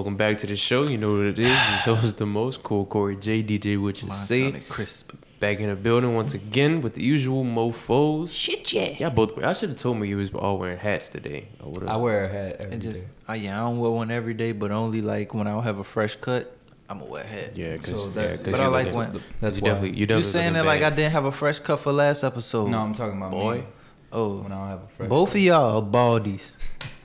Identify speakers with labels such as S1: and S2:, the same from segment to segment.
S1: Welcome back to the show. You know what it is. Your host the most cool Corey J DJ. What you
S2: Mine
S1: say?
S2: sounded crisp.
S1: Back in the building once again with the usual mofo's.
S2: Shit, yeah.
S1: Y'all both. I should have told me you was all wearing hats today. I
S3: I wear a hat every
S2: And just,
S3: day.
S2: uh, yeah, I don't wear one every day, but only like when I don't have a fresh cut, I'm gonna wear a hat.
S1: yeah, because
S3: So
S1: yeah, 'cause
S2: But
S1: you
S2: I like
S1: looking-
S2: when-
S3: That's
S1: you
S3: why.
S1: definitely you
S2: You saying
S1: looking
S2: that like I didn't have a fresh cut for last episode?
S3: No, I'm talking about
S1: Boy.
S3: me.
S2: Oh,
S3: When I don't have a fresh.
S2: both
S3: cut.
S2: of y'all are baldies.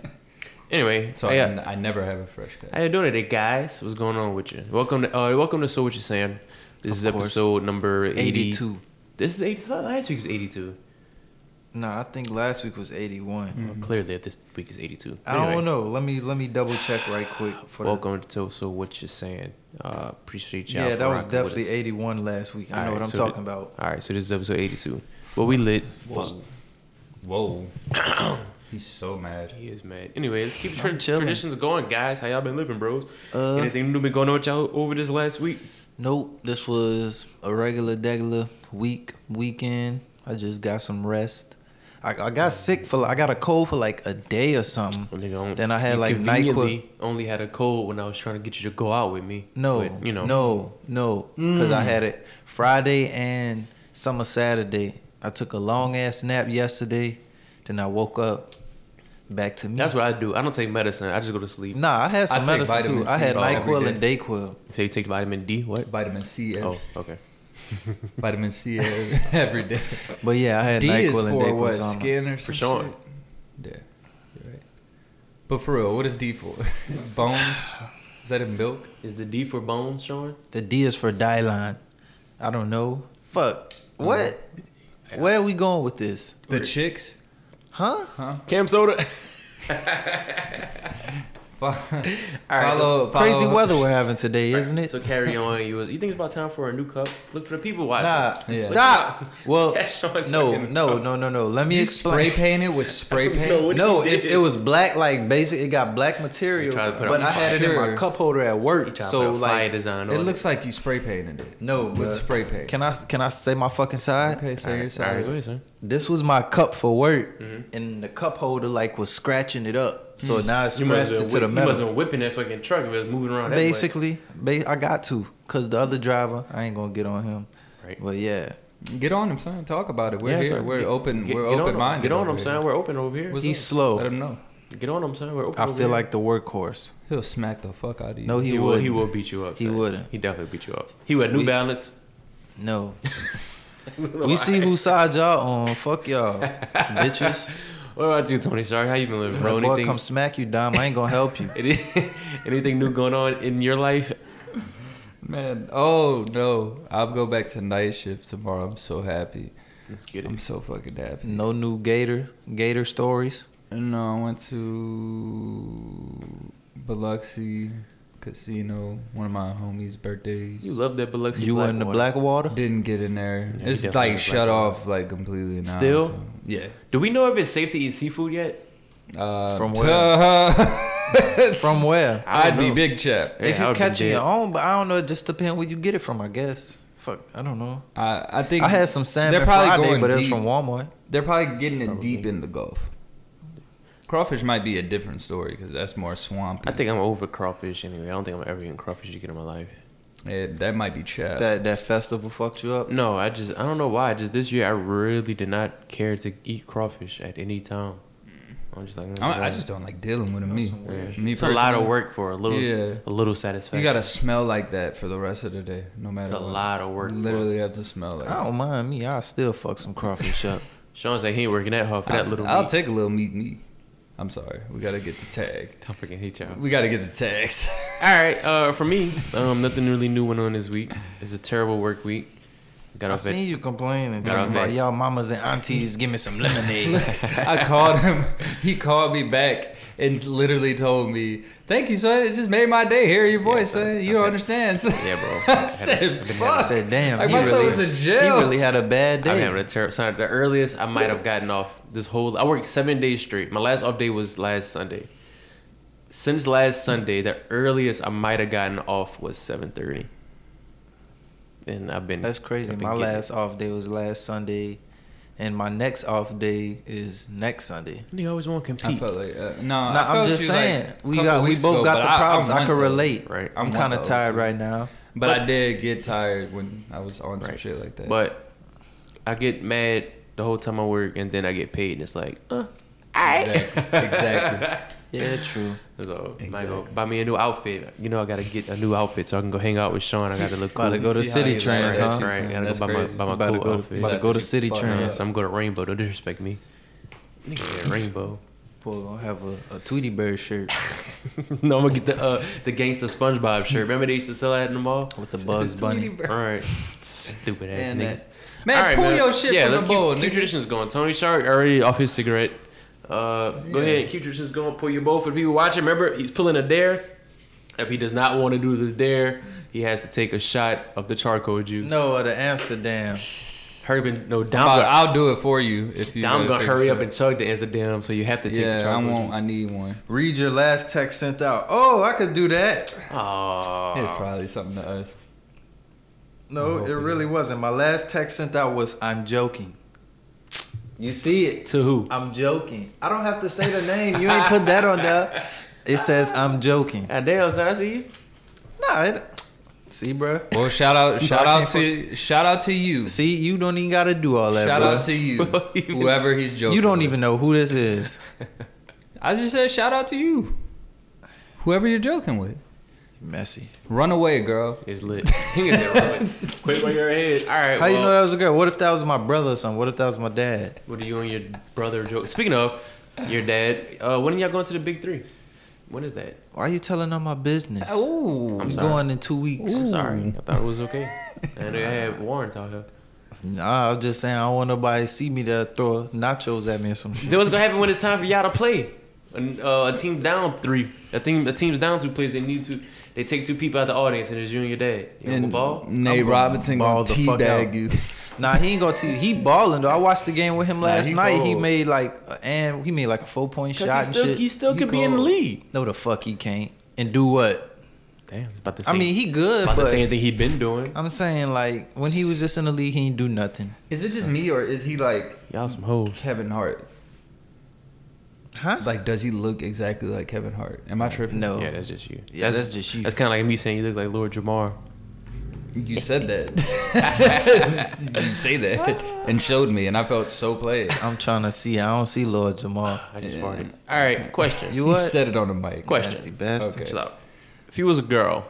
S1: Anyway,
S3: So
S1: hey,
S3: I, n- I never have a fresh cut.
S1: how you doing today, guys? What's going on with you? Welcome to uh, welcome to So What You Saying. This
S2: Of
S1: is
S2: course.
S1: episode number 80.
S2: 82.
S1: This is 80. Last week was 82.
S2: No, I think last week was 81.
S1: Well, clearly, this week is 82.
S2: Mm-hmm. I
S1: Anyway,
S2: don't know. Let me let me double check right quick. For the-
S1: Welcome to So What You Saying. Uh, appreciate y'all.
S2: yeah,
S1: for
S2: that was definitely 81 last week. I know
S1: Alright,
S2: what I'm
S1: so
S2: talking
S1: the-
S2: about.
S1: All right, so this is episode 82. But we lit.
S3: Whoa. Whoa. He's so mad.
S1: He is mad. Anyway, let's keep
S2: I'm
S1: tra- traditions going, guys. How y'all been living, bros?
S2: Uh,
S1: Anything new been going on with y'all over this last week?
S2: Nope, this was a regular, regular week, weekend. I just got some rest. I, I got sick for, I got a cold for like a day or something.
S1: Well, nigga,
S2: Then I had,
S1: you
S2: like,
S1: conveniently Only had a cold when I was trying to get you to go out with me.
S2: No,
S1: But, you know,
S2: no, no, because I had it Friday and summer Saturday. I took a long ass nap yesterday. Then I woke up, back to me.
S1: that's what I do. I don't take medicine. I just go to sleep.
S2: Nah, I had some
S3: I
S2: medicine too. I
S3: C
S2: had Nyquil and. Dayquil.
S1: So you take vitamin D? What?
S3: Vitamin C. Every,
S1: Oh, okay.
S3: Vitamin C every, every day.
S2: But yeah, I had
S3: D
S2: Nyquil
S3: is
S2: and Dayquil.
S3: what?
S2: so I'm-
S3: Skin or some
S1: sure.
S3: shit? Yeah. Right. But for real, what is D for? Bones? Is that in milk?
S1: Is the D for bones, Sean?
S2: The D is for Dylan. I don't know. Fuck. Oh. What? Where are we going with this?
S3: The chicks?
S2: Huh?
S3: Huh?
S1: CamSoda.
S3: Follow,
S1: so
S3: follow,
S2: Crazy weather we're having today, isn't it?
S1: So carry on. You was. You think it's about time for a new cup? Look for the people watching.
S2: Nah,
S3: Yeah.
S2: stop. Well,
S1: That's Sean's
S2: no, no, no, no, no. Let me
S3: You
S2: explain.
S3: spray painted with spray paint?
S1: No,
S2: No, it's, it was black, like basic. It got black material,
S1: tried to put
S2: but I had it in my cup holder at work. So
S1: put a fire
S2: like,
S1: design
S3: It looks like you spray painted it.
S2: no,
S3: with
S2: bruh.
S3: spray paint.
S2: Can I can I say my fucking side?
S3: Okay, so
S1: All
S3: you're
S1: right, all right,
S3: sorry.
S1: go.
S2: This was my cup for work,
S1: Mm-hmm.
S2: and the cup holder like was scratching it up. So mm. now it's
S1: You must
S2: scratched
S1: have
S2: it to the
S1: whip, you must
S2: metal.
S1: whipping that fucking truck if it was moving around. that much.
S2: Basically, ba- I got to, cause the other driver, I ain't gonna get on him.
S1: Right.
S2: But yeah,
S3: Get on him, son. Talk about it. We're
S1: Yeah,
S3: here.
S1: son.
S3: We're
S1: Get-
S3: open.
S1: Get,
S3: we're
S1: get
S3: open minded.
S1: Get on him, son. We're open over here.
S2: He's slow.
S3: Let him know.
S1: Get on him, son. We're open.
S2: I
S1: over
S2: feel
S1: here.
S2: like the workhorse.
S3: He'll smack the fuck out of you.
S2: No, he,
S1: he, will.
S2: would.
S1: He will beat you up.
S2: He
S1: son.
S2: wouldn't.
S1: He definitely beat you up. He would New
S2: We-
S1: Balance.
S2: No. we see whose side y'all on. Fuck y'all, bitches.
S1: What about you, Tony Shark? How you been living, bro?
S2: That boy
S1: Anything,
S2: come smack you, Dom. I ain't gonna help you.
S1: anything new going on in your life?
S3: Man, oh no. I'll go back to night shift tomorrow. I'm so happy.
S1: Let's get it.
S3: I'm so fucking happy.
S2: No new Gator Gator stories.
S3: No, I went to Biloxi Casino, one of my homies' birthdays.
S1: You love that Biloxi.
S2: You
S1: Black
S2: in the
S1: water.
S2: Blackwater?
S3: Didn't get in there.
S1: Yeah,
S3: it's like shut
S1: Blackwater.
S3: off like completely now.
S1: Still?
S3: so- yeah.
S1: Do we know if it's safe to eat seafood yet?
S3: Uh,
S2: From where? From where?
S1: I
S3: I'd
S1: don't
S3: be big chap.
S1: Yeah,
S2: if you
S1: catch be
S2: catching your own, but I don't know. It just depends where you get it from. I guess. Fuck, I don't know.
S3: I, I think
S2: I had some salmon
S3: they're probably
S2: Friday,
S3: going
S2: but it was from Walmart.
S3: They're probably getting it
S1: Probably.
S3: deep in the Gulf. Crawfish might be a different story because that's more swampy.
S1: I think I'm over crawfish anyway. I don't think I'm ever eating crawfish again in my life.
S3: It, that might be chap.
S2: That that festival fucked you up.
S1: No, I just I don't know why. Just this year, I really did not care to eat crawfish at any time. I'm just like, mm,
S3: I, I just don't like dealing with them. Me,
S1: Yeah.
S3: me
S1: It's a lot of work for a little,
S3: Yeah.
S1: a little satisfaction.
S3: You gotta smell like that for the rest of the day, no matter
S1: It's a
S3: what.
S1: lot of work.
S3: Literally have to smell like.
S2: I don't mind me. I still fuck some crawfish up.
S1: Sean said he ain't working that hard for
S3: I'll,
S1: that little.
S3: I'll
S1: meat.
S3: take a little meat. Meat. I'm sorry. We gotta get the tag.
S1: I freaking hate y'all.
S3: We gotta get the tags.
S1: All right, uh, for me, um, nothing really new went on this week. It's a terrible work week. Got
S2: I
S1: off at
S2: seen you complaining talking about
S1: at-
S2: y'all mamas and aunties. Give me some lemonade.
S3: I called him. He called me back and literally told me, "Thank you, son. It just made my day. Hear your voice,
S1: son.
S3: son.
S1: I
S3: You
S1: said-
S3: understand?"
S1: yeah, bro.
S3: I said,
S2: I
S3: "Fuck."
S2: said, damn,
S3: Like
S2: he really,
S3: was in jail.
S2: he really had a bad day."
S1: I'm having a terrible. Sorry, the earliest I might have gotten off this whole. I worked seven days straight. My last off day was last Sunday. Since last Sunday, the earliest I might have gotten off was seven thirty. And I've been.
S2: That's crazy.
S1: Been
S2: My
S1: getting-
S2: last off day was last Sunday. And my next off day is next Sunday.
S1: You always want to
S3: I
S1: compete.
S3: felt like uh, no.
S2: Nah,
S3: I
S2: I'm just saying
S3: like,
S2: we got we both
S3: ago,
S2: got the
S3: I-
S2: problems. I,
S3: want
S2: can
S3: those.
S2: relate.
S1: Right.
S2: I'm kind of tired right now.
S3: But, I did get tired when I was on some
S1: Right.
S3: shit like that.
S1: But I get mad the whole time I work, and then I get paid, and it's like, uh,
S3: exactly, exactly.
S2: Yeah, true.
S1: So might go buy me a new outfit. You know, I gotta get a new outfit so I can go hang out with Sean. I gotta look cool.
S2: About to go to Citi
S3: he
S2: Trends, huh?
S3: that
S1: Right,
S3: shit,
S1: gotta
S3: That's
S1: go buy my,
S3: crazy.
S1: buy my
S2: About to
S1: cool
S2: go,
S1: outfit.
S2: about to go to Citi
S3: Fuck
S2: Trends.
S1: I'm going to Rainbow. Don't disrespect me. Nigga, yeah, Rainbow.
S2: Boy, gonna have a, a Tweety Bird shirt
S1: no, I'm gonna get the uh, the gangsta SpongeBob shirt. Remember they used to sell that in the mall?
S2: with the Bugs Bunny.
S1: All right, stupid ass
S3: Man,
S1: niggas.
S3: that- Man, pull your shit
S1: yeah,
S3: from
S1: let's
S3: the
S1: keep,
S3: bowl,
S1: keep
S3: nigga.
S1: traditions going. Tony Shark already off his cigarette. Uh, go ahead and keep traditions going. Pull your bowl for the people watching. Remember, he's pulling a dare. If he does not want to do this dare, he has to take a shot of the charcoal juice.
S2: No, the Amsterdam.
S1: Hurry up and no,
S3: I'm
S1: Dom,
S3: about-
S1: gonna,
S3: I'll do it for you if you.
S1: Dom
S3: gotta
S1: gonna hurry up and chug the Amsterdam, so you have to take the
S3: Yeah, I
S1: charcoal
S3: won't.
S1: juice.
S3: I need one.
S2: Read your last text sent out. Oh, I could do that.
S1: Aw.
S3: It's probably something to us.
S2: No, it
S3: hoping
S2: really wasn't. My last text sent out was I'm joking. You see it.
S1: To who?
S2: I'm joking. I don't have to say the name. You ain't put that on there. It says I'm joking.
S1: Ah, damn, son, I see you.
S2: Nah, it, see, bro.
S3: Well, shout out, shout out to, shout out to you.
S2: See, you don't even gotta do all that,
S3: Shout
S2: bro.
S3: out to you, whoever he's joking.
S2: you don't
S3: with.
S2: even know who this is.
S3: I just said shout out to you, whoever you're joking with.
S2: Messy.
S3: Run away, girl.
S1: It's lit. He can run. Quick while you're ahead. All right.
S2: How you know that was a girl? What if that was my brother or something? What if that was my dad?
S1: What are you and your brother joke? Speaking of your dad, uh, when are y'all going to the big three? When is that?
S2: Why are you telling all my business?
S3: Oh,
S1: I'm
S2: I'm
S1: sorry.
S2: going in two weeks.
S1: I'm sorry. I thought it was okay. and they had warrants out here.
S2: Nah, I'm just saying I don't want nobody to see me to throw nachos at me or some shit.
S1: Then what's gonna happen when it's time for y'all to play? And, uh, a team down three. A team. A team's down two plays. They need to. They take two people out the audience, and it's you and your dad. You
S3: and
S1: and ball.
S3: Nate
S2: I'm gonna
S3: Robinson
S2: ball
S3: gonna
S2: the fuck
S3: teabag you.
S2: Nah, he ain't gonna tell you. He balling though. I watched the game with him last
S3: he
S2: night. He made like and he made like a four point shot
S1: Because he
S2: and
S1: still,
S2: shit.
S1: he still
S3: He
S1: could be in the
S3: cold.
S1: league.
S2: no, the fuck he can't. And do what?
S1: Damn, I about to say.
S2: I mean, he good, but.
S1: about the same thing he been doing.
S2: I'm saying like when he was just in the league, he didn't do nothing.
S3: Is it just me or is he like
S1: Y'all some hoes.
S3: Kevin Hart?
S2: Huh?
S3: Like, does he look exactly like Kevin Hart? Am I tripping?
S2: No.
S1: Yeah, that's just you.
S2: Yeah, that's just you.
S1: That's kind of like me saying you look like Lord Jamar.
S3: You said that. you say that and showed me, and I felt so played.
S2: I'm trying to see. I don't see Lord Jamar.
S1: I just
S3: Yeah.
S1: farted. All right, question.
S2: You
S3: He
S2: what?
S3: said it on the mic.
S1: Question.
S2: Nasty bastard.
S3: Okay.
S1: Chill out. If you was a girl,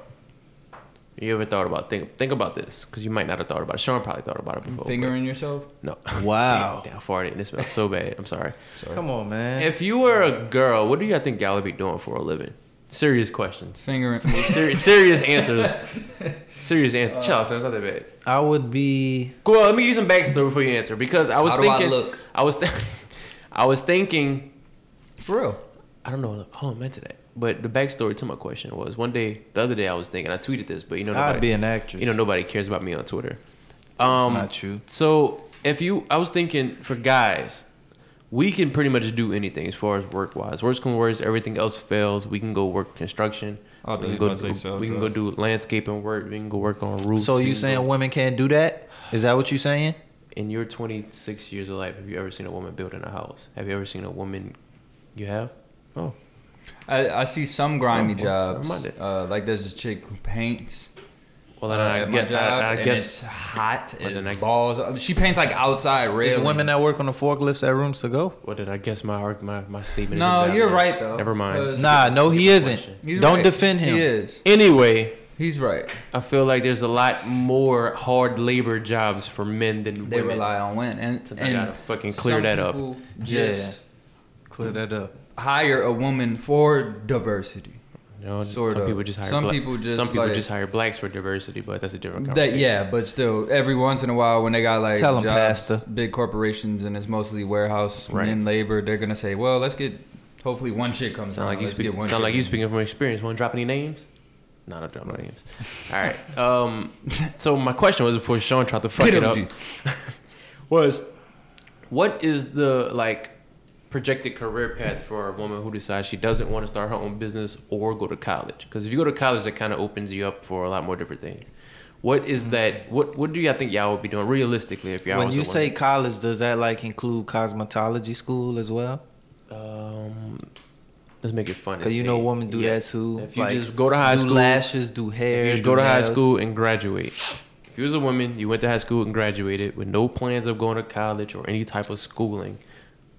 S1: you ever thought about think think about this because you might not have thought about it. Sean probably thought about it before. but-
S3: Fingering yourself?
S1: No.
S2: Wow.
S1: Damn, I farted and it smells so bad. I'm sorry.
S3: Sorry.
S2: Come on, man.
S1: If you were a girl, what do you think y'all would be doing for a living? Serious question.
S3: Fingering.
S1: Serious, serious answers. Serious answers. Chill out, uh, son. It's not that bad.
S2: I would be.
S1: Well, let me use some backstory before you answer because I was
S3: How do I
S1: thinking.
S3: look?
S1: I was. Th- I was thinking.
S3: For real.
S1: I don't know how I meant to that, but the backstory to my question was one day, the other day, I was thinking. I tweeted this, but you know,
S2: I'd
S1: nobody,
S2: be an actress.
S1: you know, nobody cares about me on Twitter. Um,
S2: not true.
S1: So if you, I was thinking for guys, we can pretty much do anything as far as work wise. Worst come worst, everything else fails. We can go work construction.
S3: I thought
S1: we
S3: you
S1: can go.
S3: about to say sell
S1: we can go do landscaping work. We can go work on roofs.
S2: So you saying
S1: go-
S2: women can't do that? Is that what you saying?
S1: in your 26 years of life, have you ever seen a woman building a house? Have you ever seen a woman? You have. Oh,
S3: I, I see some grimy
S1: Oh, well,
S3: jobs.
S1: mind.
S3: Uh, like there's this chick who paints.
S1: well
S3: uh,
S1: then I,
S3: get, my job,
S1: I, I
S3: and
S1: guess
S3: it's hot
S1: Well,
S3: as
S1: I-
S3: balls. She paints like outside
S2: Is
S3: railing.
S2: women that work on the forklifts at rooms to go?
S1: What did I guess my my my statement?
S3: No,
S1: is
S3: you're right though.
S1: Never mind.
S2: Nah, no, he isn't.
S3: he's
S2: Don't
S3: right.
S2: defend him.
S3: He is.
S1: Anyway,
S3: He's right.
S1: I feel like there's a lot more hard labor jobs for men than
S3: They
S1: women.
S3: rely on women, and,
S1: Since I gotta fucking clear that up.
S3: people
S2: Yeah. Clear that up.
S3: Hire a woman for diversity.
S1: You know,
S3: Sort
S1: some
S3: of.
S1: people just hire.
S3: Some
S1: black-
S3: people just,
S1: some people
S3: like-
S1: just hire blacks for diversity, but that's a different
S3: That
S1: conversation.
S3: yeah, but still, every once in a while when they got like
S2: Tell 'em,
S3: jobs,
S2: Pastor.
S3: big corporations and it's mostly warehouse
S1: Right.
S3: men labor, they're gonna say, well, let's get. Hopefully, one chick comes.
S1: Sound
S3: on,
S1: like you
S3: let's
S1: speak.
S3: one
S1: Sound like you speaking from experience. Want to drop any names? No, don't drop no names. All right. Um. So my question was before Sean tried to fuck it up. Was what is the like projected career path for a woman who decides she doesn't want to start her own business or go to college because if you go to college that kind of opens you up for a lot more different things What is that? What What do y'all think y'all would be doing realistically if y'all?
S2: when you say
S1: woman?
S2: college, does that like include cosmetology school as well?
S1: um, let's make it fun.
S2: Because you know women do
S1: yes.
S2: that too.
S1: If you
S2: like,
S1: just go to high
S2: do
S1: school,
S2: lashes, do hair,
S1: if you just
S2: do
S1: go to high school and graduate. If you was a woman, you went to high school and graduated with no plans of going to college or any type of schooling.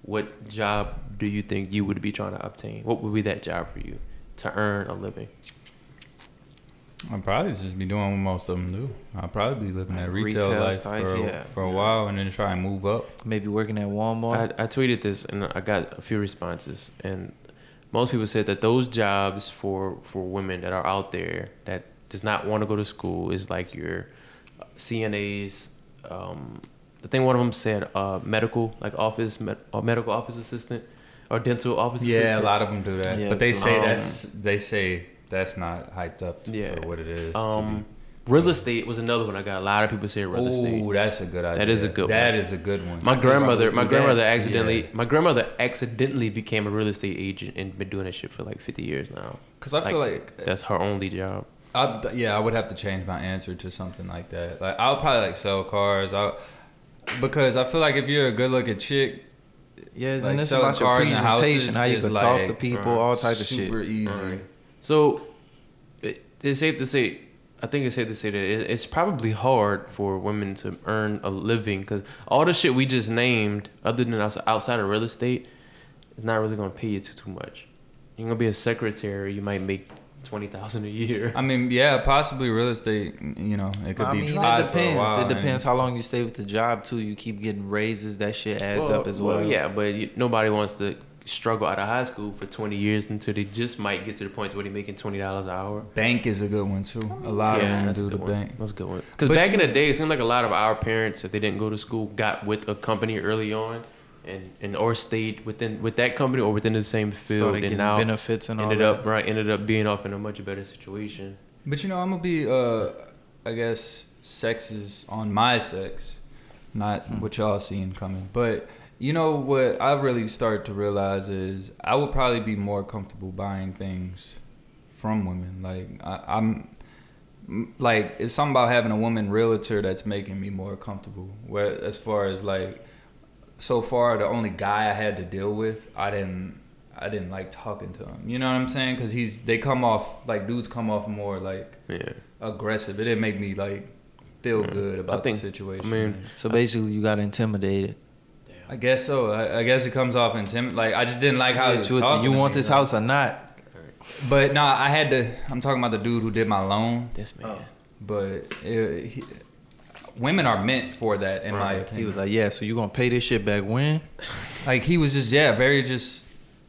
S1: What job do you think you would be trying to obtain? What would be that job for you to earn a living?
S3: I'd probably just be doing what most of them do. I'd probably be living that retail,
S2: Retail
S3: life
S2: type,
S3: for,
S2: yeah.
S3: for a while and then try and move up.
S2: Maybe working at Walmart.
S1: I, I tweeted this and I got a few responses, and most people said that those jobs for for women that are out there that does not want to go to school is like your CNAs. Um, I think one of them said uh, medical, like office, med, or medical office assistant, or dental office
S3: Yeah,
S1: assistant.
S3: a lot of them do that.
S2: Yeah,
S3: but they say
S1: Um,
S3: that's they say that's not hyped up to,
S1: Yeah.
S3: for what it is.
S1: Um, real estate was another one I got. A lot of people say real estate.
S3: Oh, that's a good idea.
S1: That is a good
S3: That
S1: one.
S3: is a good one.
S1: My grandmother, my
S2: do that.
S1: grandmother accidentally,
S3: Yeah.
S1: my grandmother accidentally became a real estate agent and been doing that shit for like fifty years now.
S3: Because I feel like,
S1: That's her only job.
S3: I, yeah, I would have to change my answer to something like that. Like I'll probably like sell cars. I because I feel like if you're a good looking chick,
S2: yeah,
S3: like
S2: and it's
S3: selling
S2: about your presentation,
S3: houses
S2: how you
S3: is
S2: can talk to people,
S1: uh,
S2: all type of shit.
S3: super easy.
S1: Right. So it, it's safe to say, I think it's safe to say that it, it's probably hard for women to earn a living because all the shit we just named, other than outside of real estate, is not really gonna pay you too too much. You're gonna be a secretary, you might make twenty thousand a year.
S3: I mean, yeah, possibly real estate. You know, it could
S2: I
S3: be
S2: mean,
S3: tried
S2: it
S3: for a
S2: depends.
S3: while,
S2: It depends how long you stay with the job too. You keep getting raises, that shit adds up as well.
S1: yeah, but you, nobody wants to struggle out of high school for twenty years until they just might get to the point where they're making twenty dollars an hour.
S3: Bank is a good one too. A lot of them do the
S1: one.
S3: bank.
S1: That's a good one. Because
S3: But
S1: back in the day, it seemed like a lot of our parents, if they didn't go to school, got with a company early on, and, and or stayed within with that company or within the same field,
S2: Started
S1: and now
S2: benefits and all
S1: ended
S2: that.
S1: up right ended up being off in a much better situation.
S3: But you know, I'm gonna be, uh, I guess, sexes on my sex, not
S2: Hmm.
S3: what y'all seeing coming. But you know what I really start to realize is I would probably be more comfortable buying things from women. Like I, I'm, like it's something about having a woman realtor that's making me more comfortable. Where as far as like, so far the only guy I had to deal with, I didn't. I didn't like talking to him. You know what I'm saying? Because he's they come off like dudes come off more like
S1: Yeah,
S3: aggressive. It didn't make me like feel good about
S1: think-
S3: the situation.
S1: I mean,
S2: So basically, you got intimidated.
S3: I guess so. I, I guess it comes off intimid. Like I just didn't like how he
S2: Yeah,
S3: was
S2: you,
S3: talking
S2: you
S3: to
S2: want
S3: me,
S2: this
S3: like-
S2: house or not?
S3: But nah, I had to. I'm talking about the dude who did my loan.
S1: this man.
S2: Oh.
S3: But it, he, women are meant for that, in my opinion.
S2: He was like, "Yeah, so you gonna pay this shit back when?"
S3: like he was just yeah, very just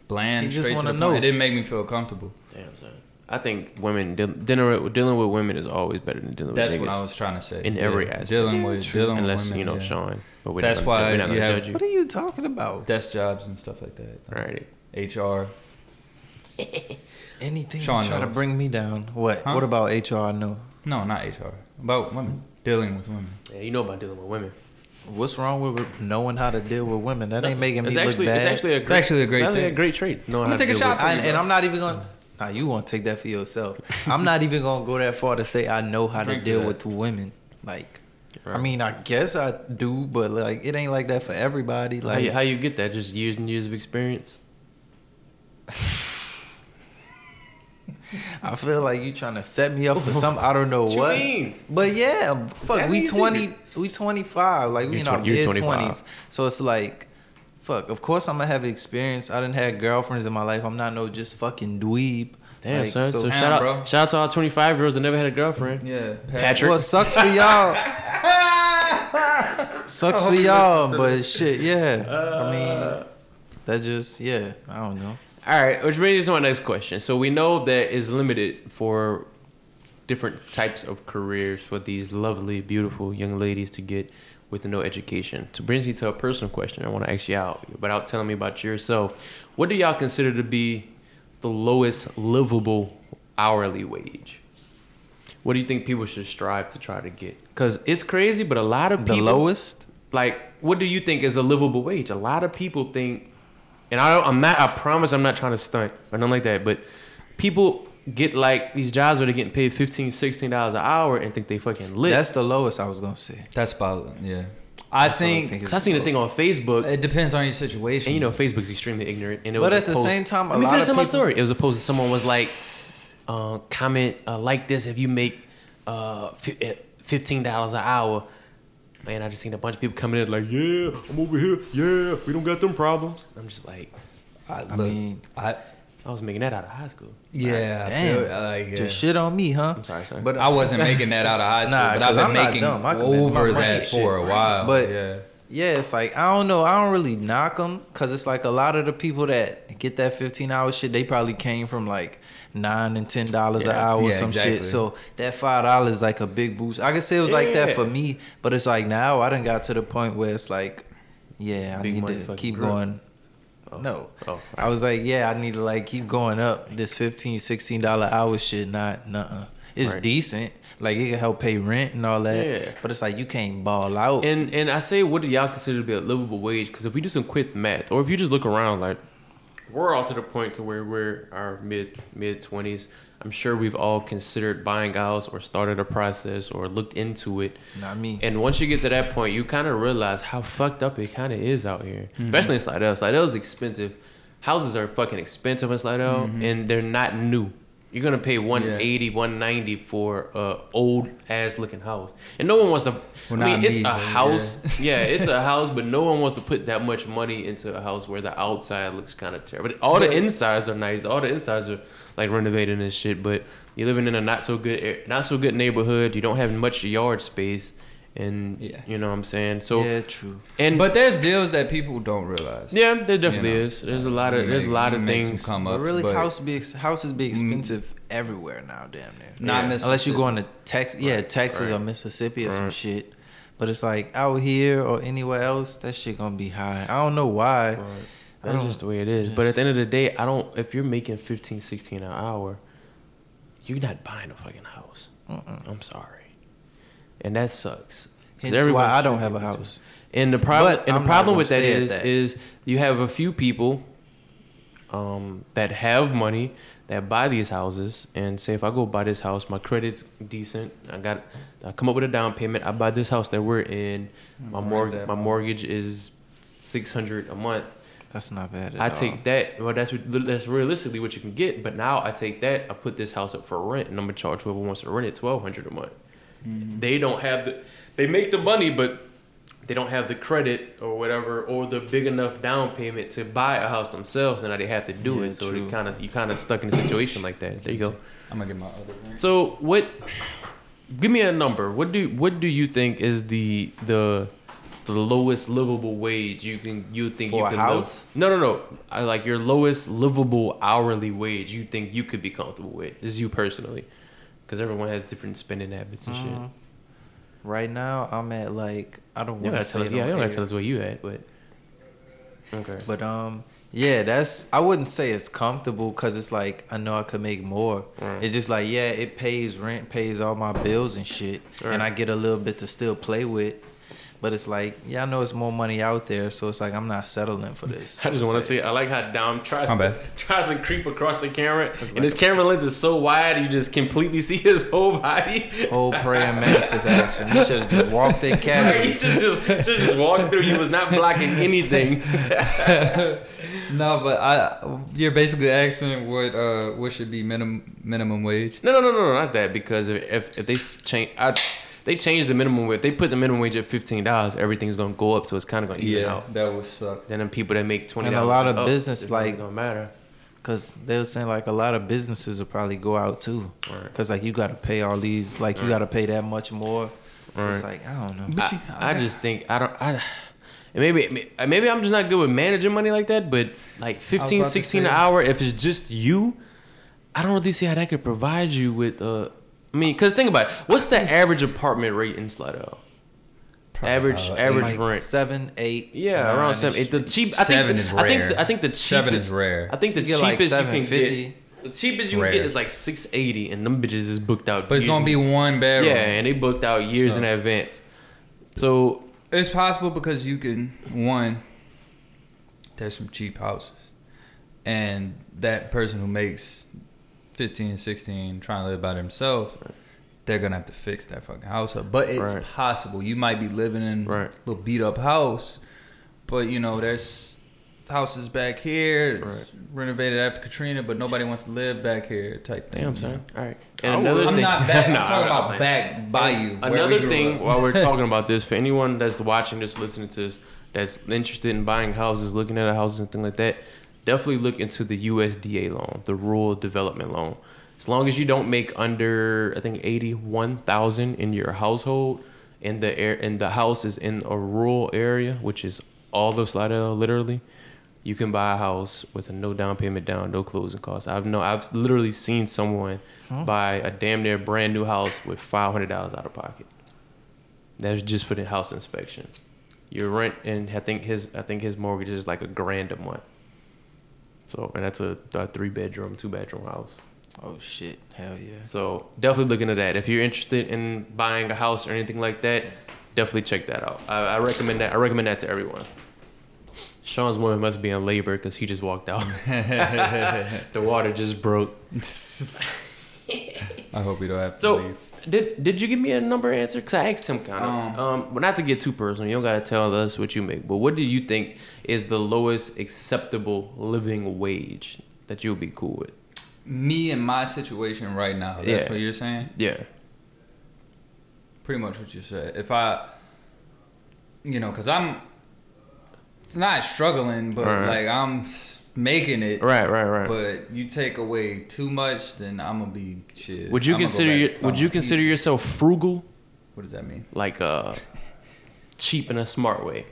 S3: bland.
S2: He just
S3: straight to
S2: wanna know.
S3: point. It didn't make me feel comfortable.
S1: Damn son. I think women deal, dealing with dealing with women is always better than dealing with.
S3: That's
S1: what.
S3: I was trying to say.
S1: In every aspect.
S3: dealing with
S2: true.
S3: dealing
S1: Unless
S3: with women,
S1: you know
S3: yeah.
S1: Sean, but we're
S3: That's
S1: not gonna,
S3: why
S1: we're not gonna
S3: you have-
S1: judge you.
S2: What are you talking about?
S3: desk jobs and stuff like that.
S1: Right.
S3: HR.
S2: Anything
S3: Sean
S2: to try to bring me down? What?
S3: Huh?
S2: What about HR? No.
S3: No, not HR. About women. Dealing with women.
S1: Yeah, you know about dealing with women.
S2: What's wrong with knowing how to deal with women? That ain't making me
S1: It's
S2: look
S1: actually
S2: bad.
S1: it's actually a great,
S3: actually a great thing.
S1: a great trait. Knowing
S3: I'm gonna take a shot for
S2: I,
S3: you,
S2: and. I'm not even going. to Nah, you want to take that for yourself. I'm not even gonna go that far to say I know how
S3: Drink
S2: to
S3: to
S2: deal
S3: that.
S2: with women. Like, I mean, I guess I do, but like, it ain't like that for everybody.
S1: How
S2: Like,
S1: you, how you get that? Just years and years of experience.
S2: I feel like you trying to set me up for some I don't know
S1: What you
S2: what.
S1: mean?
S2: But yeah, fuck,
S1: That's
S2: we
S1: easy.
S2: twenty, we twenty five, like we in our mid twenties. So it's like, fuck. Of course, I'm gonna have experience. I didn't have girlfriends in my life. I'm not no just fucking dweeb.
S1: Damn,
S2: Like,
S1: son. So,
S2: so-
S1: shout out,
S3: bro.
S1: shout out to all 25 year olds that never had a girlfriend.
S3: Yeah.
S1: Patrick.
S2: Well, sucks for y'all. sucks for y'all, but shit, yeah. I mean, uh. that just yeah. I don't know.
S1: All right, which brings us to my next question. So we know that is limited for different types of careers for these lovely, beautiful young ladies to get with no education. So brings me to a personal question. I want to ask you out without telling me about yourself. What do y'all consider to be the lowest livable hourly wage? What do you think people should strive to try to get? Because it's crazy, but a lot of people.
S2: The lowest.
S1: like what do you think is a livable wage a lot of people think and I don't, i'm not i promise i'm not trying to stunt or nothing like that but people get like these jobs where they're getting paid 15 16 dollars an hour and think they fucking lit.
S2: That's the lowest I was gonna say.
S3: That's about yeah. I
S2: That's what I
S3: think,
S2: think
S1: Cause I seen a thing on Facebook,
S3: it depends on your situation.
S1: and you know Facebook's extremely ignorant. And it
S2: But
S1: was
S2: at the
S1: post-
S2: same time, a
S1: Let me
S2: lot
S1: finish
S2: of
S1: telling my story. It was a post that someone was like, uh, comment uh, like this if you make uh, fi- eh, fifteen dollars an hour. Man, I just seen a bunch of people coming in like, yeah, I'm over here. Yeah, we don't got them problems. I'm just like,
S3: I,
S2: I
S3: look,
S2: mean,
S3: I
S1: I was making that out of high school.
S3: yeah, I
S2: damn,
S3: feel like, yeah.
S2: just shit on me, huh?
S1: I'm sorry, sorry.
S2: But
S3: I wasn't making that out of high school,
S2: Nah,
S3: but I've been
S2: I'm not
S3: making.
S2: I can make
S3: over that
S2: money,
S3: for a
S2: shit.
S3: while.
S2: But-
S3: yeah,
S2: Yeah, it's like I don't know. I don't really knock them because it's like a lot of the people that get that fifteen hour shit, they probably came from like nine and ten dollars an
S1: Yeah.
S2: hour or
S3: Yeah,
S2: some
S3: exactly.
S2: shit. So that five dollars is like a big boost. I can say it was like that for me, but it's like now I done got to the point where it's like, yeah, I
S1: Big
S2: need to keep going.
S1: Oh.
S2: No,
S1: Oh,
S2: I was like, yeah, I need to like keep going up. This 15 16 dollar hour shit, not nothing. It's
S1: Right.
S2: decent. Like it can help pay rent and all that.
S1: Yeah.
S2: But it's like you can't ball out.
S1: And and I say, what do y'all consider to be a livable wage? Because if we do some quick math, or if you just look around, like we're all to the point to where we're our mid mid twenties. I'm sure we've all considered buying a house or started a process or looked into it.
S2: not me.
S1: And once you get to that point, you kind of realize how fucked up it kind of is out here, mm-hmm. especially in Slidell. Slidell is expensive. Houses are fucking expensive in Slidell, mm-hmm. and they're not new. You're gonna pay 180, 190 for a old ass looking house, and no one wants to.
S3: Well,
S1: I mean, it's
S3: me,
S1: a house. Yeah. it's a house, but no one wants to put that much money into a house where the outside looks kind of terrible. But all the insides are nice. All the insides are like renovated and shit. But you're living in a not so good, not so good neighborhood. You don't have much yard space, and
S3: Yeah.
S1: you know what I'm saying. So
S2: yeah, true.
S1: and
S3: but there's deals that people don't realize.
S1: yeah, there definitely
S3: You know,
S1: is. There's a lot of there's a lot of things.
S3: come
S2: But
S3: up.
S2: really,
S3: but
S2: house be houses be mm. expensive everywhere now, damn near.
S3: not
S1: Yeah.
S3: necessarily.
S2: Unless you going to Texas, yeah, Texas or. Mississippi or some shit. But it's like out here or anywhere else, that shit gonna be high. I don't know why. I
S1: That's just the way it is. But at the end of the day, I don't. If you're making 15, 16 an hour, you're not buying a fucking house.
S2: Mm-mm.
S1: I'm sorry, and that sucks. everyone
S2: why I don't have a
S1: be able to.
S2: house.
S1: And the problem, and the problem with that is,
S2: that.
S1: is you have a few people um, that have money that buy these houses, and say if I go buy this house, my credit's decent. I got, I come up with a down payment. I buy this house that we're in. My mortgage, my mortgage is six hundred a month.
S2: That's not bad at
S1: I
S2: all.
S1: take that. Well, that's what, that's realistically what you can get. But now I take that. I put this house up for rent, and I'm gonna charge whoever wants to rent it twelve hundred a month.
S3: Mm-hmm.
S1: They don't have the. They make the money, but they don't have the credit or whatever, or the big enough down payment to buy a house themselves, and now they have to do
S2: Yeah,
S1: it. So
S2: true.
S1: they kind of you kind of stuck in a situation like that. There you go.
S3: I'm gonna get my other.
S1: So what? Give me a number. What do what do you think is the the the lowest livable wage you can you think
S2: For
S1: you
S2: a
S1: can
S2: house?
S1: live? No, no, no. I like your lowest livable hourly wage you think you could be comfortable with. Is you personally, because everyone has different spending habits and shit.
S2: Uh, right now, I'm at like I don't want
S1: tell
S2: say
S1: us, yeah, you don't gotta tell us where you at, but okay.
S2: But um, yeah, that's I wouldn't say it's comfortable because it's like I know I could make more.
S1: Right.
S2: It's just like yeah, it pays rent, pays all my bills and shit,
S1: Right.
S2: and I get a little bit to still play with. But it's like yeah, I know it's more money out there, so it's like I'm not settling for this.
S1: I just want to
S2: it's
S1: say I like how Dom tries to, tries to creep across the camera, and his camera lens is so wide you just completely see his whole body.
S2: like whole praying mantis action. He should have just walked in
S1: Right, he should just should just walk through. He was not blocking anything.
S3: No, but I you're basically asking what uh what should be minimum minimum wage.
S1: No, no, no, no, no, not that. Because if if, if they change, I, they change the minimum wage. If they put the minimum wage at fifteen dollars, everything's gonna go up. So it's kind of gonna even out.
S3: that would suck.
S1: Then the people that make twenty
S2: And a lot of
S1: up,
S2: business,
S1: it's
S2: like-
S1: gonna matter.
S2: Cause they were saying like a lot of businesses will probably go out too.
S1: Right.
S2: Cause like you got to pay all these, like you got to pay that much more. So it's like I don't know.
S3: But
S1: I, I just think I don't. I and maybe maybe I'm just not good with managing money like that. But like 15,
S3: about to
S1: 16 an hour, if it's just you, I don't really see how that could provide you with. Uh, I mean, cause think about it. What's the average apartment rate in Slidell? Average
S3: uh,
S1: average
S2: like
S1: rent.
S2: seven, eight.
S1: Yeah,
S2: nine
S1: around seven.
S2: shit.
S1: The cheap. I
S3: Seven
S1: think
S3: is
S1: the, I think the, I think the cheapest.
S3: Seven is rare.
S1: I think the
S2: You get, like,
S1: cheapest you can get. The cheapest you can get is like six eighty, and them bitches is booked out.
S3: But it's gonna be one bedroom.
S1: yeah, and they booked out years
S3: So-
S1: in advance. So
S3: It's possible because you can one. There's some cheap houses, and that person who makes 15, 16, trying to live by themselves, they're gonna have to fix that fucking house up. But it's
S1: Right.
S3: possible. You might be living in
S1: Right.
S3: a little beat up house, but you know, there's houses back here it's
S1: Right.
S3: renovated after Katrina, but nobody wants to live back here type thing.
S1: Damn,
S3: you
S1: son.
S3: know?
S1: All right.
S2: I
S1: And
S2: would.
S1: another
S3: I'm
S1: thing,
S3: not back.
S1: Nah,
S3: I'm talking about
S1: nah.
S3: back by you.
S1: Another thing,
S3: up.
S1: while we're talking about this, for anyone that's watching this, listening to this, that's interested in buying houses, looking at a house and things like that, definitely look into the USDA loan, the Rural Development Loan. As long as you don't make under, I think, eighty-one thousand in your household, and the air and the house is in a rural area, which is all of Slidell, uh, literally, you can buy a house with a no down payment down, no closing costs. I've no, I've literally seen someone buy a damn near brand new house with five hundred dollars out of pocket. That's just for the house inspection. Your rent and I think his I think his mortgage is like a grand a month. So and that's a, a three bedroom, two bedroom house.
S2: Oh shit! Hell yeah!
S1: So definitely look into that. If you're interested in buying a house or anything like that, definitely check that out. I, I recommend that. I recommend that to everyone. Sean's woman must be in labor because he just walked out. the water just broke.
S3: I hope we don't have to
S1: So
S3: leave.
S1: Did did you give me a number answer? Because I asked him kind of.
S3: Um,
S1: Um, but not to get too personal, you don't gotta tell us what you make. But what do you think is the lowest acceptable living wage that you'll be cool with?
S3: Me and my situation right now. That's
S1: Yeah.
S3: what you're saying.
S1: Yeah.
S3: pretty much what you said. If I, you know, because I'm, it's not struggling, but
S1: Right.
S3: like I'm making it.
S1: Right. Right. Right.
S3: But you take away too much, then I'm gonna be shit.
S1: would you
S3: I'ma go
S1: consider
S3: back
S1: your, would
S3: on
S1: you
S3: my
S1: consider
S3: feet.
S1: yourself frugal,
S3: What does that mean?
S1: like uh, cheap in a smart way?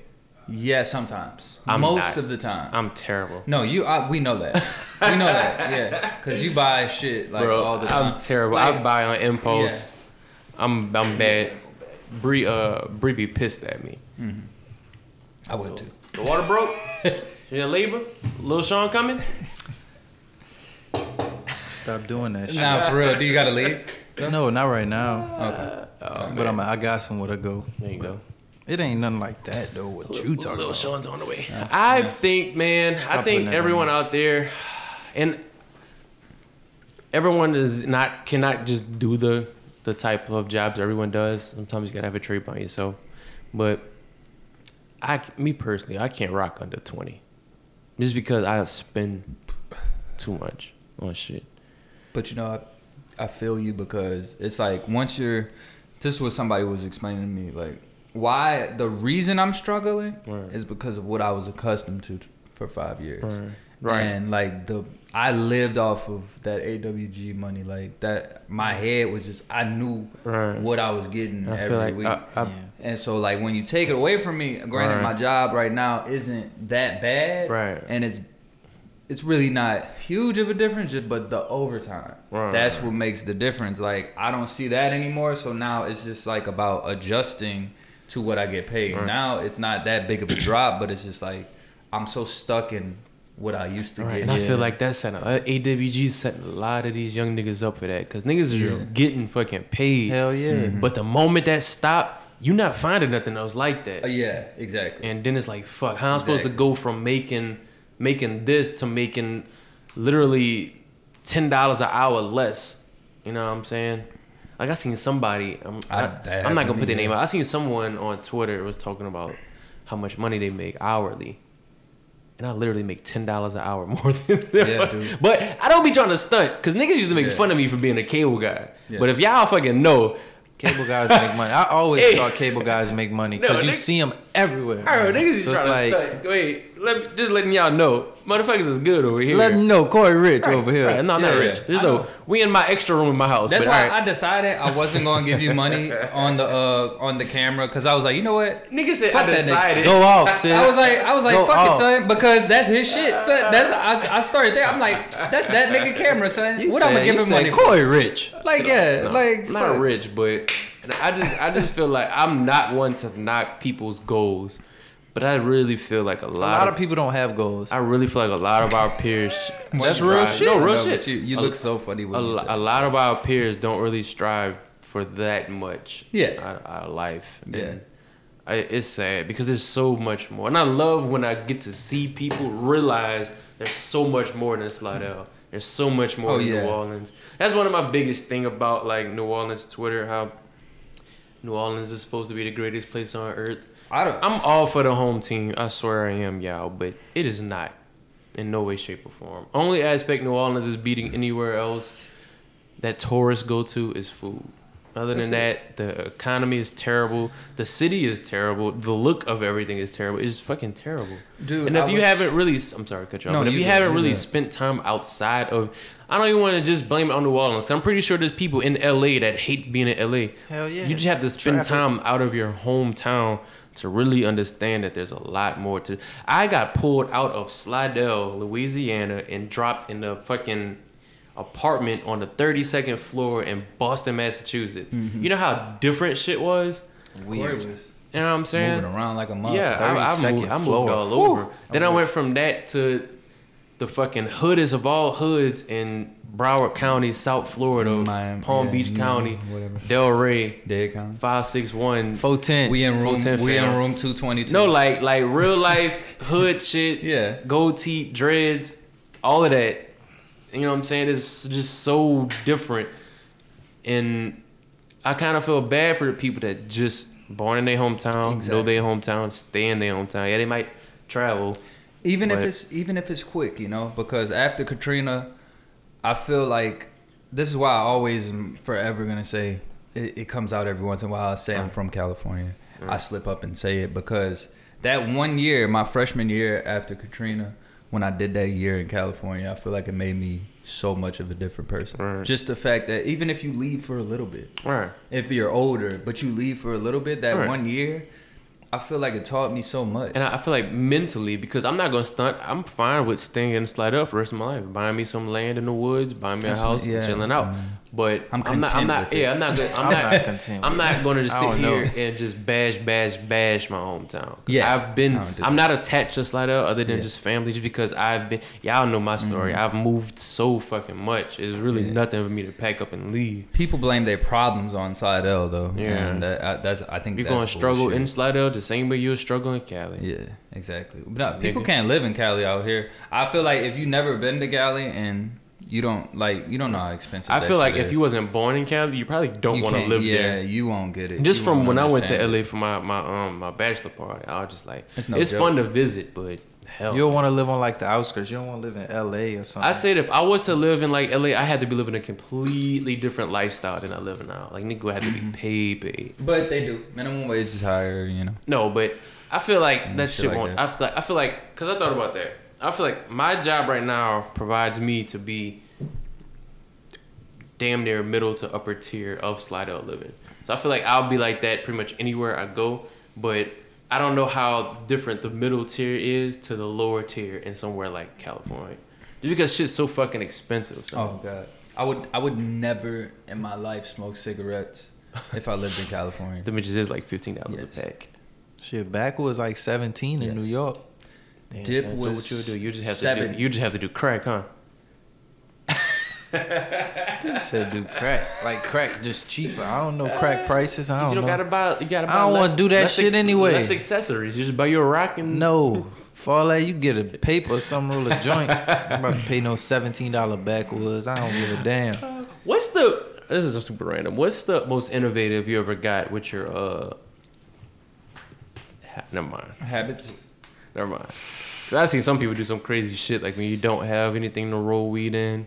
S3: Yeah, sometimes.
S1: I'm
S3: Most
S1: not.
S3: of the time.
S1: I'm terrible,
S3: no, you. I, we know that. we know that. Yeah, because you buy shit like
S1: bro.
S3: all the time.
S1: I'm terrible. I buy on impulse. I'm I'm bad. Bree uh Bree be pissed at me.
S3: I would too.
S1: The water broke. you in labor? Little Sean coming?
S2: Stop doing that shit.
S3: Nah, for real. Do you gotta leave?
S2: No, not right now.
S3: Okay.
S1: Oh,
S2: But I'm, I got somewhere to go.
S1: There you go.
S2: It ain't nothing like that though. What you talking
S1: Little
S2: about?
S1: Sean's on the way. I think, man, I think
S2: putting that on
S1: everyone out there, and everyone is not cannot just do the the type of jobs everyone does. Sometimes you gotta have a trade by yourself. But I, me personally, I can't rock under twenty, just because I spend too much on shit.
S3: But you know, I, I feel you because it's like once you're, this is what somebody was explaining to me. Like, why the reason I'm struggling
S1: Right.
S3: is because of what I was accustomed to for five years.
S1: Right. Right.
S3: And like the, I lived off of that AWG money. Like that, my head was just I knew
S1: Right.
S3: what I was getting
S1: I
S3: every
S1: like
S3: week.
S1: I, I,
S2: Yeah.
S3: And so, like, when you take it away from me, granted,
S1: Right.
S3: my job right now isn't that bad,
S1: Right.
S3: And it's it's really not huge of a difference, but the overtime,
S1: Right.
S3: that's what makes the difference. Like, I don't see that anymore. So now it's just like about adjusting to what I get paid. Now it's not that big of a drop, but it's just like I'm so stuck in what I used to
S1: Right,
S3: get.
S1: and I
S2: Yeah.
S1: feel like that's setting uh, AWG setting a lot of these young niggas up for that because niggas
S3: Yeah.
S1: are getting fucking paid.
S2: Hell yeah.
S3: Mm-hmm.
S1: But the moment that stop, you're not finding nothing else like that.
S3: Uh, yeah, exactly.
S1: And then it's like, fuck, how am I supposed to go from making making this to making literally ten dollars an hour less? You know what I'm saying? Like I seen somebody, I'm,
S3: I-
S1: I,
S3: that
S1: am not gonna put
S3: me,
S1: their name out. I seen someone on Twitter was talking about how much money they make hourly. And I literally make ten dollars an hour more than them.
S3: Yeah, dude.
S1: But I don't be trying to stunt because niggas used to make
S3: Yeah.
S1: fun of me for being a cable guy.
S3: Yeah.
S1: But if y'all fucking know,
S2: Cable guys make money. I always
S1: Hey.
S2: thought cable guys make money
S1: No,
S2: because you
S1: nigga-
S2: see them everywhere.
S1: I heard niggas is
S2: So
S1: trying to
S2: like,
S1: stunt. Wait, let me, just letting y'all know, motherfuckers is good over here.
S2: let them know Corey Rich
S1: Right,
S2: over here.
S1: Right. No, not
S2: Yeah.
S1: rich. There's no. We in my extra room in my house.
S3: That's
S1: but
S3: why
S1: alright.
S3: I decided I wasn't going to give you money on the uh, on the camera because I was like, you know what?
S1: Nigga said
S3: Fuck
S1: I
S3: that nigga.
S1: decided.
S2: Go off, sis.
S3: I was like, I was like,
S2: Go
S3: fuck
S2: off.
S3: it, son, because that's his shit. Son. That's I, I started there. I'm like, that's that nigga camera, son.
S2: You
S3: what I'm gonna give
S2: you
S3: him
S2: said
S3: money? for?
S2: Corey Rich.
S3: Like, yeah,
S1: No,
S3: like
S1: not
S3: fuck.
S1: rich, but I just I just feel like I'm not one to knock people's goals, but I really feel like a lot,
S2: A
S1: lot,
S2: lot
S1: of,
S2: of people don't have goals.
S1: I really feel like a lot of our peers.
S2: That's real
S1: strive-
S2: shit.
S1: No, real
S3: No,
S1: shit.
S3: You, you
S1: A-
S3: look so funny
S1: a,
S3: you
S1: a lot of our peers don't really strive for that much
S3: Yeah.
S1: out, out of life.
S3: Yeah.
S1: And I, it's sad because there's so much more. And I love when I get to see people realize there's so much more than Slidell. There's so much more
S3: Oh,
S1: in
S3: yeah.
S1: New Orleans. That's one of my biggest thing about like New Orleans Twitter. How New Orleans is supposed to be the greatest place on earth.
S3: I don't.
S1: I'm all for the home team. I swear I am, y'all. But it is not in no way, shape, or form. Only aspect New Orleans is beating anywhere else that tourists go to is food. Other than that, the economy is terrible. The city is terrible. The look of everything is terrible. It's fucking terrible.
S3: Dude,
S1: and if
S3: I
S1: you
S3: was-
S1: haven't really, I'm sorry, cut you off.
S3: No,
S1: but if
S3: you
S1: you haven't really
S3: good.
S1: spent time outside of, I don't even want to just blame it on New Orleans. I'm pretty sure there's people in LA that hate being in LA.
S2: Hell yeah.
S1: You just have to spend
S2: Traffic.
S1: time out of your hometown to really understand that there's a lot more to. I got pulled out of Slidell, Louisiana, and dropped in the fucking apartment on the 32nd floor in Boston, Massachusetts.
S3: Mm-hmm.
S1: You know how different shit was.
S2: Weird.
S1: You know what I'm saying?
S3: moving around like a mother.
S1: Yeah, I, I
S2: 32nd
S1: moved, I moved
S2: floor.
S1: all
S2: Whew.
S1: over. Then I went from that to the fucking hoodest of all hoods in Broward County, South Florida,
S3: Miami,
S1: Palm
S3: yeah,
S1: Beach
S3: Miami,
S1: County,
S3: whatever.
S1: Delray,
S3: Dead count.
S1: five six one.
S2: 410.
S3: We in room.
S1: 410
S3: We in room two twenty two.
S1: No, like like real life hood shit.
S3: Yeah.
S1: gold teeth, dreads, all of that. You know what I'm saying? It's just so different, and I kind of feel bad for the people that just born in their hometown, know their hometown, stay in their hometown. Yeah, they might travel.
S3: even if it's even if it's quick, you know, because after Katrina, I feel like this is why I always am forever gonna say it, it comes out every once in a while. I say I'm from California. I slip up and say it because that one year, my freshman year after Katrina, when I did that year in California, I feel like it made me so much of a different person.
S1: Right.
S3: Just the fact that even if you leave for a little bit,
S1: Right.
S3: if you're older, but you leave for a little bit, that
S1: Right.
S3: one year, I feel like it taught me so much.
S1: And I I feel like mentally, because I'm not gonna stunt, I'm fine with staying in Slidell for the rest of my life. Buying me some land in the woods, buying me a house,
S3: yeah,
S1: chilling out.
S3: mm.
S1: But
S3: I'm
S1: I'm, not. I'm not.
S3: with it.
S1: Yeah, I'm not good. I'm,
S2: I'm
S1: not.
S2: not content
S1: I'm not going to just
S2: I
S1: sit
S2: don't know.
S1: here and just bash, bash, bash my hometown.
S3: Yeah,
S1: I've been.
S3: I don't do
S1: I'm
S3: that.
S1: not attached to Slidell other than
S3: Yeah.
S1: just family, just because I've been. Y'all know my story. I've moved so fucking much. It's really
S3: Mm-hmm. Yeah.
S1: nothing for me to pack up and leave.
S3: People blame their problems on Slidell though.
S1: Yeah.
S3: and that, I, that's I think
S1: You're gonna struggle in Slidell the same way you'll struggle in Cali.
S3: Yeah, exactly. But no, people
S1: Nigga.
S3: can't live in Cali out here. I feel like if you never been to Cali and you don't like, you don't know how expensive.
S1: I
S3: that
S1: feel like
S3: shit
S1: if
S3: is.
S1: you wasn't born in Cali, you probably don't want to live
S3: yeah,
S1: there.
S3: Yeah, you won't get it.
S1: Just
S3: You
S1: from when I went to
S3: understand
S1: LA for my, my um my bachelor party, I was just like,
S3: It's
S1: it's,
S3: no joke.
S1: fun to visit, but hell,
S2: You don't want to live on like the outskirts. You don't want to live in LA or something.
S1: I said if I was to live in like LA, I had to be living a completely different lifestyle than I live now. Like nigga had to
S3: Mm-hmm.
S1: be paid, paid.
S3: But they do. Minimum wage is higher. You know.
S1: No, but I feel like that
S3: shit
S1: shit
S3: like
S1: won't.
S3: that.
S1: I feel like I feel like because I thought about that. I feel like my job right now provides me to be damn near middle to upper tier of Slidell living. So I feel like I'll be like that pretty much anywhere I go. But I don't know how different the middle tier is to the lower tier in somewhere like California. Just because shit's so fucking expensive. So.
S3: Oh god, I would I would never in my life smoke cigarettes if I lived in California.
S1: The bitches is like fifteen dollars
S3: Yes.
S1: a pack.
S2: Shit, back was like 17 in
S3: Yes.
S2: New York.
S1: Damn,
S3: Dip
S1: son.
S3: was
S1: so what you would do? You just have to do. You just have to do crack, huh?
S2: You said do crack. Like crack just cheaper. I don't know crack prices. I don't
S1: you
S2: don't know.
S1: gotta buy. You gotta buy.
S2: I don't wanna do that
S1: less
S2: shit anyway.
S1: Less accessories. You just buy your rock and
S2: No. For all that, you get a paper or some roll of joint. I'm about to pay no $17 backwoods. I don't give a damn.
S1: What's the? This is super random. What's the most innovative you ever got with your uh? ha- Never mind.
S3: Habits.
S1: Never mind. cause I seen some people do some crazy shit like when you don't have anything to roll weed in.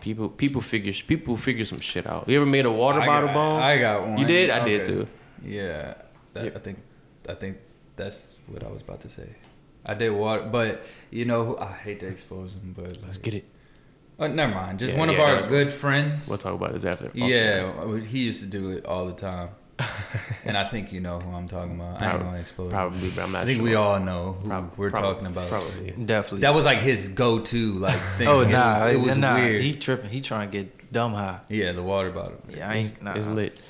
S1: People people figure people figure some shit out. You ever made a water
S3: I
S1: bottle
S3: got,
S1: bomb?
S3: I got one.
S1: You did? I did too.
S3: Yeah, that,
S1: Yep.
S3: I think I think that's what I was about to say. I did water, but you know, I hate to expose him, but
S1: Let's get it.
S3: oh, never mind. Just
S1: Yeah,
S3: one of our good friends.
S1: We'll talk about this after.
S3: yeah, he used to do it all the time, and I think you know who I'm talking about. I ain't
S1: Probably-
S3: gonna expose.
S1: Probably, but I'm not
S3: I think
S1: sure.
S3: we all know who
S1: Prob-
S3: we're
S1: prob-
S3: talking about.
S1: Probably.
S2: Definitely.
S3: That was like his go-to like thing.
S2: oh,
S3: It was, it was
S2: nah.
S3: weird.
S2: He tripping. He trying to get dumb high.
S3: yeah, the water bottle.
S2: Yeah, I ain't. Nah.
S1: It's lit.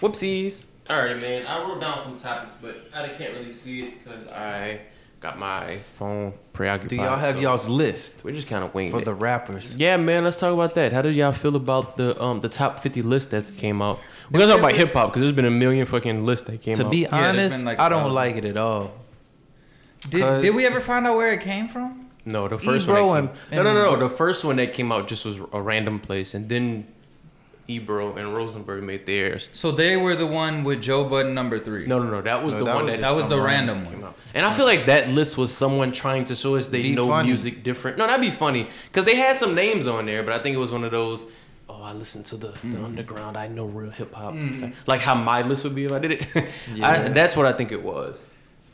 S1: Whoopsies. All right, man. I wrote down some topics, but I can't really see it because I got my phone preoccupied.
S2: Do y'all have
S1: so
S2: y'all's list
S1: We're just kind of waiting
S2: for
S1: it.
S2: the rappers?
S1: yeah, man. Let's talk about that. How did y'all feel about the um the top fifty list that came out? We're gonna talk about hip hop because there's been a million fucking lists that came out.
S2: To
S1: out.
S2: be honest,
S3: been like
S2: I don't
S3: thousands.
S2: like it at all.
S3: Did,
S2: 'Cause-
S3: did we ever find out where it came from?
S1: No, the first
S2: Ebro
S1: one.
S2: and-
S1: no, no, no, no. The first one that came out just was a random place, and then Ebro and Rosenberg made theirs.
S3: So they were the one with Joe Budden number three.
S1: No, no, no. That was
S2: No,
S1: the
S2: that
S1: one
S2: was
S1: that
S3: that was the random one.
S1: out. And I feel like that list was someone trying to show us they
S2: Be
S1: know
S2: funny.
S1: music different. No, that'd be funny because they had some names on there, but I think it was one of those. Oh, I listen to the,
S2: Mm-hmm.
S1: the underground. I know real hip hop. Like how my list would be if I did it. I,
S2: Yeah.
S1: that's what I think it was.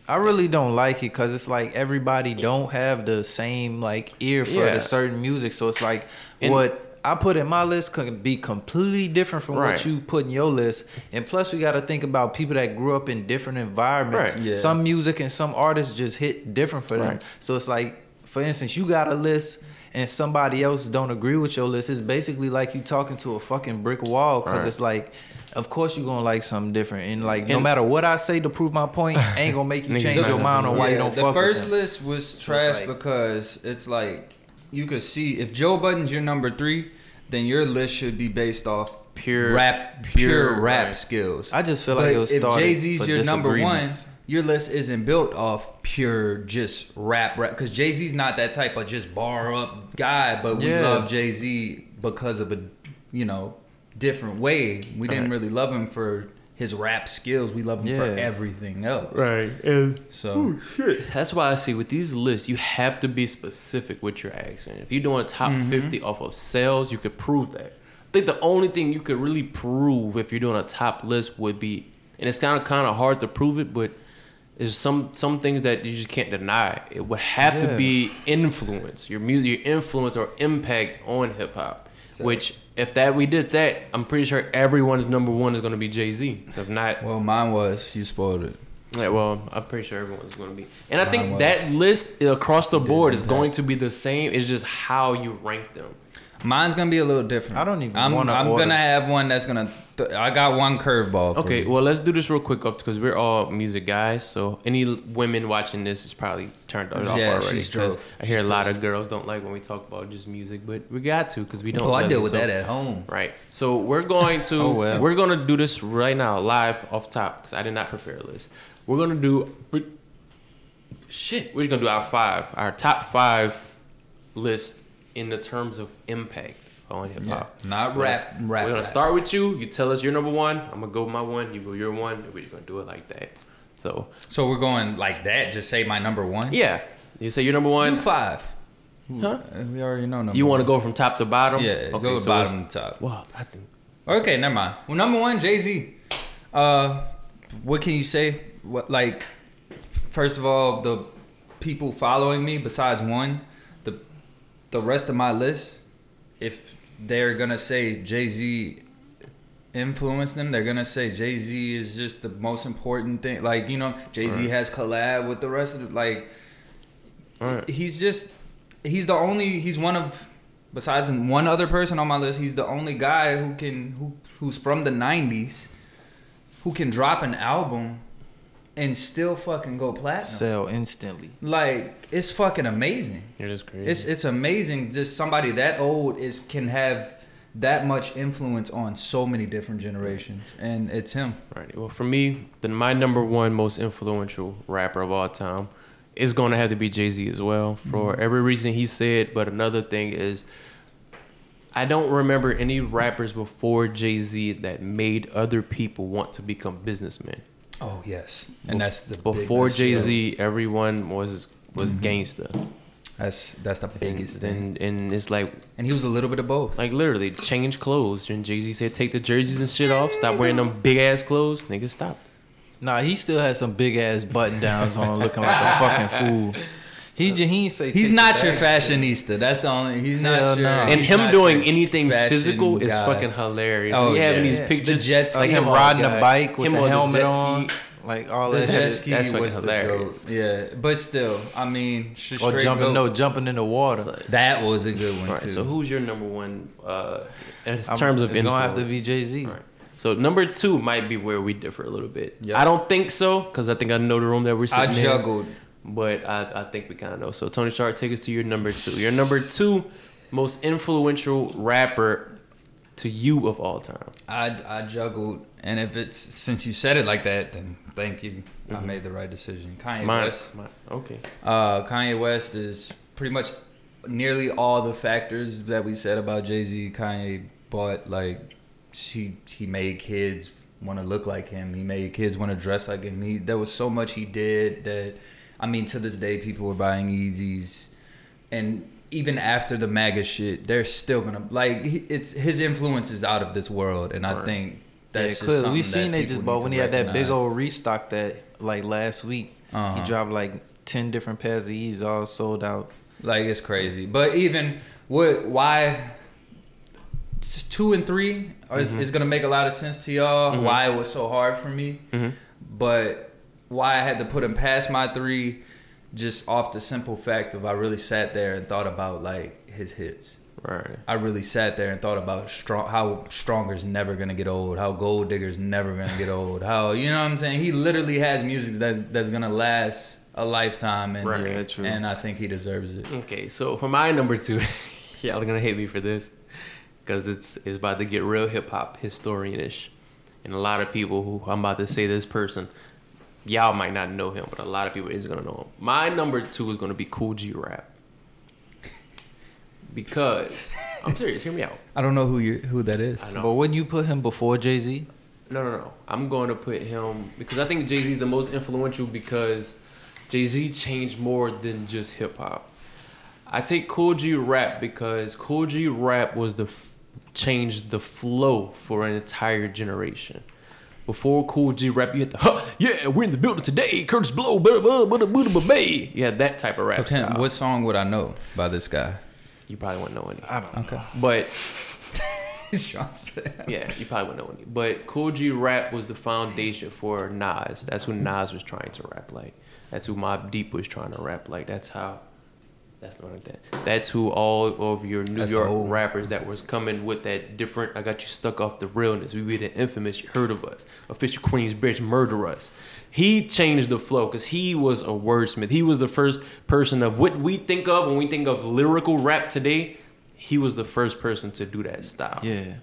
S2: I really don't like it because it's like everybody don't have the same like ear for
S1: Yeah.
S2: the certain music. So it's like
S1: And-
S2: what I put in my list can be completely different from
S1: Right.
S2: what you put in your list. And plus, we got to think about people that grew up in different environments.
S1: Right.
S3: Yeah.
S2: Some music and some artists just hit different for them.
S1: Right.
S2: So it's like, for instance, you got a list. And somebody else don't agree with your list. It's basically like you talking to a fucking brick wall because
S1: Right.
S2: it's like, of course you're gonna like something different. And like, no matter what I say to prove my point, ain't gonna make you change
S1: not
S2: your mind
S1: do
S2: on
S1: it.
S2: why you don't
S3: the
S2: fuck
S3: first
S2: with them.
S3: list was
S2: it's
S3: trash
S2: like-
S3: because it's like you could see if Joe Budden's your number three, then your list should be based off
S1: Pure-
S3: rap, pure,
S1: pure,
S3: rap
S1: right.
S3: skills.
S2: I just feel like it was
S3: if Jay Z's your number one,
S2: disagreements.
S3: Your list isn't built off pure just rap, rap. Because Jay Z's not that type of just bar up guy, but we
S2: Yeah.
S3: love Jay Z because of a you know different way. We didn't
S1: Right.
S3: really love him for his rap skills. We love him for everything else.
S1: Right. And
S3: So
S1: That's why I see with these lists, you have to be specific with your accent. If you're doing a top
S3: Mm-hmm.
S1: 50 off of sales, you could prove that. I think the only thing you could really prove if you're doing a top list would be, and it's kind of kind of hard to prove it, but there's some some things that you just can't deny. It would have to be influence, your music, your influence or impact on hip hop. Which, if that we did that, I'm pretty sure everyone's number one is going to be Jay Z. If not,
S3: well, mine was you spoiled it.
S1: yeah, well, I'm pretty sure everyone's going to be. And I think that list across the board is going to be the same. It's just how you rank them.
S3: Mine's gonna be a little different.
S2: I don't even
S3: I'm,
S2: wanna
S3: I'm
S2: order.
S3: gonna have one that's gonna. Th- I got one curveball.
S1: Okay,
S3: you.
S1: well, let's do this real quick because we're all music guys. So any women watching this is probably turned it off
S3: Yeah,
S1: already.
S3: she's
S1: 'cause
S3: drove.
S1: I hear a lot of girls don't like when we talk about just music, but we got to because we don't.
S3: Oh, I
S1: love
S3: deal
S1: it,
S3: with
S1: so-
S3: that at home.
S1: Right. So we're going to
S2: Oh, well.
S1: we're gonna do this right now live off top because I did not prepare a list. We're gonna do we- shit. We're gonna do our five, our top five list in the terms of impact on hip
S3: Yeah,
S1: hop.
S3: not rap. Rap.
S1: We're gonna
S3: rap.
S1: start with you. You tell us your number one. I'm gonna go with my one. You go your one. And we're just gonna do it like that. So
S3: So we're going like that. Just say my number one.
S1: yeah, you say your number one.
S3: five.
S1: Huh?
S3: Uh, We already know number.
S1: You want to go from top to bottom?
S3: Yeah, go with
S1: so
S3: bottom to top.
S1: Well, I think
S3: Okay, never mind. Well, number one, Jay Z. Uh, what can you say? What like? First of all, the people following me, besides one, the rest of my list, if they're gonna say Jay Z influenced them, they're gonna say Jay Z is just the most important thing. Like you know, Jay Z
S1: Right.
S3: has collab with the rest of the like.
S1: Right.
S3: He's just he's the only he's one of besides one other person on my list he's the only guy who can who who's from the 90s who can drop an album and still fucking go platinum
S2: Sell instantly.
S3: like it's fucking amazing
S1: it is crazy.
S3: it's it's amazing just somebody that old is can have that much influence on so many different generations and it's him
S1: Right. Well, for me, then my number one most influential rapper of all time is going to have to be Jay Z as well for
S3: Mm-hmm.
S1: every reason he said. But another thing is, I don't remember any rappers before Jay Z that made other people want to become businessmen.
S3: Oh yes and that's the
S1: Before Jay Z, everyone was was
S3: Mm-hmm.
S1: gangster.
S3: that's that's the
S1: And
S3: biggest thing
S1: then and it's like
S3: and he was a little bit of both
S1: like literally change clothes. And Jay Z said, take the jerseys and shit off. Stop wearing them big ass clothes. Nigga, stop.
S2: Nah, he still had some big ass button downs on, looking like a fucking fool. He he ain't say
S3: He's not your
S2: bag.
S3: fashionista. That's the only. He's not
S2: Hell
S3: your.
S2: no.
S1: and
S3: he's
S1: him doing anything
S3: fashion
S1: physical is fucking hilarious.
S3: Oh,
S1: we having these
S3: Yeah.
S1: pictures,
S3: The jet ski.
S2: Like him riding
S1: guy,
S2: a bike with
S1: him
S2: the
S1: on the
S2: helmet
S1: jet
S2: on, like all
S3: The
S2: that
S3: jet
S2: shit.
S3: ski
S1: That's fucking
S3: was the
S1: hilarious.
S3: goat. Yeah, but still, I mean,
S2: Or jumping,
S3: goat.
S2: no, jumping in the water.
S3: That was a good one
S1: Right.
S3: too.
S1: So who's your number one uh, in
S2: I'm-
S1: terms of
S2: it's gonna have to be Jay Z.
S1: Right. So number two might be where we differ a little bit.
S3: Yep.
S1: I don't think so because I think I know the room that we're
S3: I
S1: sitting in.
S3: juggled.
S1: But I, I think we kind of know. So Tony Shark, take us to your number two. Your number two most influential rapper to you of all time.
S3: I I juggled, and if it's since you said it like that, then thank you. I made the right decision. Kanye
S1: Mine,
S3: West.
S1: mine. Okay.
S3: Uh, Kanye West is pretty much nearly all the factors that we said about Jay Z, Kanye bought like she he made kids want to look like him. He made kids want to dress like him. He there was so much he did that I mean to this day people were buying Yeezys and even after the MAGA shit, they're still gonna like it's his influence is out of this world, and I think that's just
S2: clearly. We seen they just bought when he had that big old restock that like last week.
S3: Uh-huh.
S2: He dropped like ten different pairs of E's all sold out.
S3: Like it's crazy. But even what why two and three is,
S1: Mm-hmm.
S3: is gonna make a lot of sense to y'all. Why it was so hard for me,
S1: Mhm.
S3: but why I had to put him past my three, just off the simple fact of I really sat there and thought about like his hits.
S1: Right.
S3: I really sat there and thought about strong, how Stronger's never gonna get old, how Gold Digger's never gonna get old, how you know what I'm saying. He literally has music that's that's gonna last a lifetime, and
S1: Right.
S2: Yeah, true.
S3: and I think he deserves it.
S1: Okay, so for my number two, y'all are gonna hate me for this, because it's it's about to get real hip hop historian-ish, and a lot of people who I'm about to say this person, y'all might not know him, but a lot of people is gonna know him. My number two is gonna be Kool G Rap, because I'm serious. Hear me out.
S3: I don't know who you who that is.
S1: I know.
S2: But wouldn't you put him before Jay Z?
S1: No, no, no. I'm going to put him because I think Jay Z is the most influential because Jay Z changed more than just hip hop. I take Kool G Rap because Kool G Rap was the f- changed the flow for an entire generation. Before Kool G Rap, you had the huh, yeah, we're in the building today. Kurtis Blow, blah, blah, blah, blah, blah, blah. You had that type of rap
S3: Okay,
S1: style.
S3: what song would I know by this guy?
S1: you probably wouldn't know any,
S2: I don't
S3: Okay.
S1: but
S3: Sean said.
S1: Yeah, you probably wouldn't know any. But Kool G Rap was the foundation for Nas. That's who Nas was trying to rap like. That's who Mobb Deep was trying to rap like. That's how. That's not like that. That's who all of your New
S3: That's
S1: York
S3: old-
S1: rappers that was coming with that different. I got you stuck off the realness. We be the infamous. You heard of us. Official Queens bitch murder us. He changed the flow because he was a wordsmith. He was the first person of what we think of when we think of lyrical rap today. He was the first person to do that style.
S2: Yeah.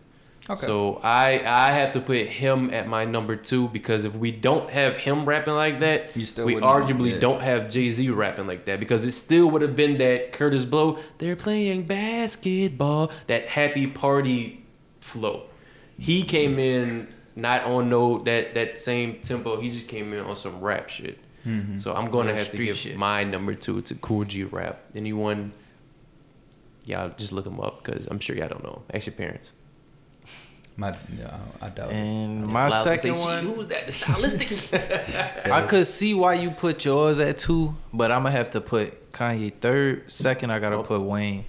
S3: Okay.
S1: So I I have to put him at my number two because if we don't have him rapping like that, we arguably don't have Jay Z rapping like that because it still would have been that Kurtis Blow. They're playing basketball, that happy party flow. He came in not on no that that same tempo. He just came in on some rap shit.
S3: Mm-hmm.
S1: So I'm going to have to give
S2: shit.
S1: my number two to Kool G Rap. Anyone? Y'all just look him up because I'm sure y'all don't know. Ask your parents.
S3: My, yeah, I doubt it.
S2: And my
S1: Loud
S2: second
S1: say,
S2: one,
S1: Who was that? The stylistics.
S2: I could see why you put yours at two, but I'm gonna have to put Kanye third. Second, I gotta
S1: Oh.
S2: put Wayne.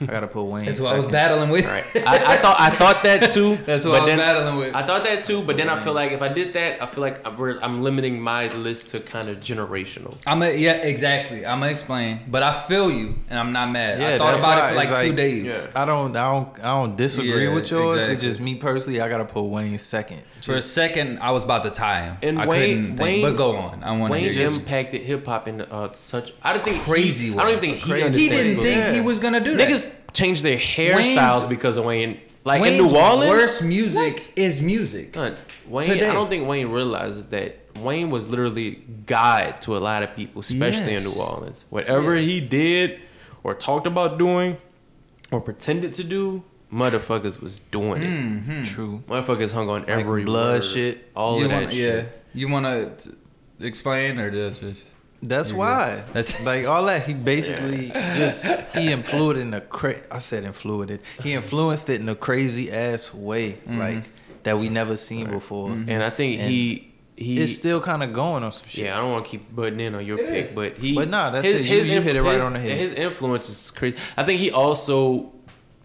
S2: I gotta put Wayne.
S3: That's what I was battling with.
S1: right. I, I thought I thought that too.
S3: That's what I was
S1: then-
S3: battling with.
S1: I thought that too, but then I feel like if I did that, I feel like I'm, I'm limiting my list to kind of generational.
S3: I'm a, yeah, exactly. I'm gonna explain, but I feel you, and I'm not mad. I thought about
S2: why
S3: it for like
S2: it's
S3: two days.
S1: Yeah.
S2: I don't, I don't, I don't disagree
S3: Yeah,
S2: with yours. It's just me personally. I gotta put Wayne second.
S3: For a second, I was about to tie him.
S1: And
S3: I
S1: Wayne-
S3: couldn't think,
S1: Wayne-
S3: but go on. I want to
S1: Wayne
S3: hear you.
S1: impacted hip hop in uh, such I don't think
S3: Crazy
S1: He. I don't even think he
S3: He didn't think
S2: Yeah.
S3: he was gonna do that.
S1: Niggas change their hairstyles
S3: Wayne's-
S1: because of Wayne. Like
S3: Wayne's
S1: in New Orleans,
S3: worst music is music.
S1: Son, Wayne,
S3: Today.
S1: I don't think Wayne realized that Wayne was literally God to a lot of people, especially
S3: Yes.
S1: in New Orleans. Whatever
S3: Yeah.
S1: he did or talked about doing or pretended to do, motherfuckers was doing it.
S3: Mm-hmm.
S2: true.
S1: Motherfuckers hung on every
S2: blood
S1: word,
S2: shit.
S1: all
S3: you
S1: of that
S3: wanna,
S1: shit.
S3: Yeah, you want to explain or just? Just
S2: That's
S3: You
S2: why.
S3: That's-
S2: like all that. He basically just he influenced in a cra- I said influenced it. He influenced it in a crazy ass way,
S3: Mm-hmm.
S2: like that we never seen before.
S1: And I think
S2: And
S1: he he
S2: is still kind of going on some shit.
S1: Yeah, I don't want to keep butting in on your pick,
S3: is.
S1: but he.
S2: But nah, that's it. You- you hit it right
S1: his-
S2: on the head.
S1: His influence is crazy. I think he also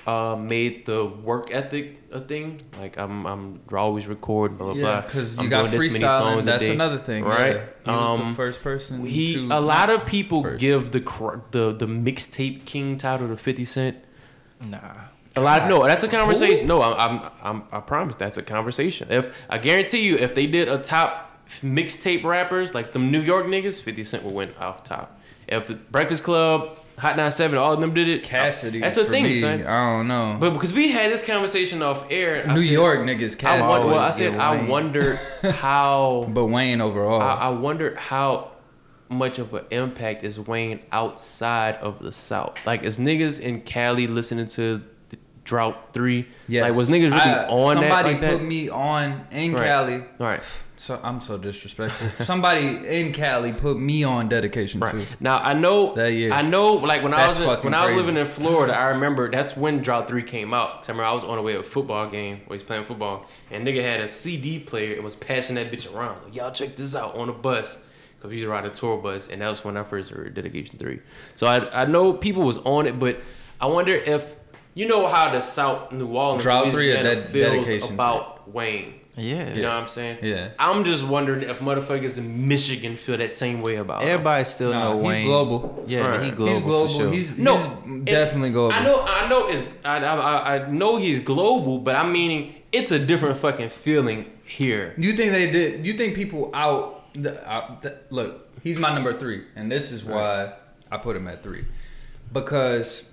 S1: uh, made the work ethic a thing. Like I'm, I'm always recording, blah blah
S3: yeah,
S1: blah.
S3: because
S1: I'm
S3: you got
S1: doing this many
S3: freestyling.
S1: songs a
S3: That's another thing,
S1: right?
S3: Yeah. He was the
S1: Um,
S3: first person.
S1: He a lot of people
S3: first.
S1: give the the the mixtape king title to Fifty Cent.
S2: Nah.
S1: A lot.
S3: God.
S1: No, that's a conversation. No, I'm, I'm, I'm, I promise that's a conversation. If I guarantee you, if they did a top mixtape rappers like them New York niggas, Fifty Cent would win off top. If the Breakfast Club, Hot 97, all of them did it.
S3: Cassidy.
S1: That's a
S3: for
S1: thing,
S3: me,
S1: son.
S3: I don't know.
S1: But because we had this conversation off air,
S3: New
S1: said-
S3: York niggas,
S1: I
S3: Cassidy.
S1: wonder, well, I said I wonder how.
S3: but Wayne overall.
S1: I, I wonder how much of an impact is Wayne outside of the South? Like, is niggas in Cali listening to the Drought Three?
S3: Yeah,
S1: Like, was niggas really
S3: I-
S1: on that
S3: Somebody
S1: like that?
S3: put me on in
S1: Right.
S3: Cali.
S1: Right.
S3: So I'm so disrespectful. somebody in Cali put me on dedication
S1: Right.
S3: too.
S1: Now I know
S3: That year.
S1: I know like when
S3: That's
S1: I was in, when I was living in Florida, I remember that's when Drought 3 came out. 'Cause I remember I was on the way to a football game where he's playing football and nigga had a CD player and was passing that bitch around. Like, Y'all check this out on a bus. Cause we used to ride a tour bus and that was when I first heard Dedication 3. So I I know people was on it, but I wonder if you know how the South New Orleans
S3: Drought 3 or
S1: Louisiana
S3: Ded-
S1: feels
S3: Dedication
S1: about Wayne.
S2: Yeah.
S1: You know what I'm saying?
S3: Yeah.
S1: I'm just wondering if motherfuckers in Michigan feel that same way about him.
S2: Everybody still
S3: Nah,
S2: know Wayne.
S3: he's global.
S2: Yeah,
S1: Right.
S2: he global.
S3: he's global.
S2: For sure.
S3: He's,
S1: No,
S3: he's definitely global.
S1: I know, I know, it's I, I, I know he's global, but I'm meaning it's a different fucking feeling here.
S3: You think they did? You think people out? The, out the, look, he's my number three, and this is why I put him at three, because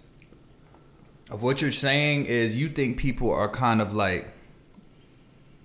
S3: of what you're saying is you think people are kind of like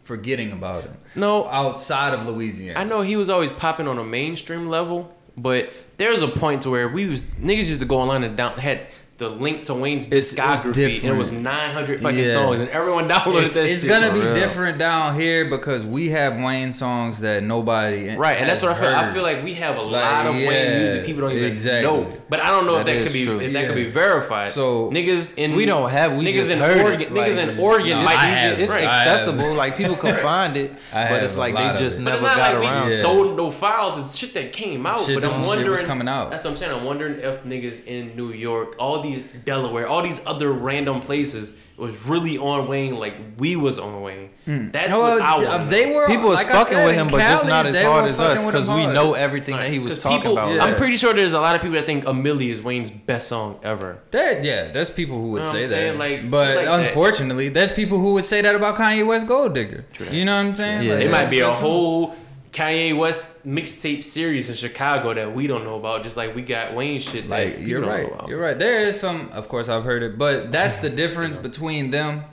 S3: forgetting about him
S1: No,
S3: outside of Louisiana.
S1: I know he was always popping on a mainstream level, but there's a point to where we was niggas used to go online and down had the link to Wayne's
S3: It's- it's
S1: discography, and it was 900 fucking
S3: Yeah.
S1: songs, and everyone downloaded
S3: It's,
S1: that
S3: it's
S1: shit.
S3: gonna be
S2: real.
S3: different down here because we have Wayne songs that nobody
S1: Right, and that's what I feel. I feel like we have a
S3: Like,
S1: lot of
S3: yeah,
S1: Wayne music people don't even
S3: exactly.
S1: know. But I don't know
S2: That
S1: if that
S2: is
S1: could be
S2: true.
S1: if that could be verified.
S3: So-
S1: niggas in
S2: We don't have. We
S1: niggas
S2: just
S1: in
S2: heard
S1: Oregon,
S2: it.
S1: niggas in Oregon
S3: No,
S1: might use
S3: have-
S1: it.
S2: It's
S1: right.
S2: Accessible. Like people can find it, but it's like they just never got around.
S1: we
S3: Yeah.
S2: to it.
S1: stole no files. It's shit that came out. But I'm wondering
S3: was coming out.
S1: That's what I'm saying. I'm wondering if niggas in New York, all these Delaware, all these other random places was really on Wayne like we was on Wayne. That's
S3: No,
S1: what I
S3: uh,
S1: want.
S3: they were
S2: People was
S3: like
S2: fucking
S3: said,
S2: with him, but just not as hard as us because we know everything that he was talking
S1: people-
S2: about.
S3: Yeah.
S1: I'm pretty sure there's a lot of people that think A Milli is Wayne's best song ever.
S3: There, yeah, there's people who would
S1: Know
S3: say that.
S1: Like,
S3: but
S1: like that.
S3: unfortunately, there's people who would say that about Kanye West Gold Digger. You know what I'm saying?
S2: Yeah.
S3: Like,
S1: It might be a
S3: that's-
S1: whole Kanye West mixtape series in Chicago that we don't know about, just like we got Wayne shit. That
S3: Like you're
S1: don't know
S3: right,
S1: about.
S3: you're right. There is some, of course, I've heard it, but that's the difference between them.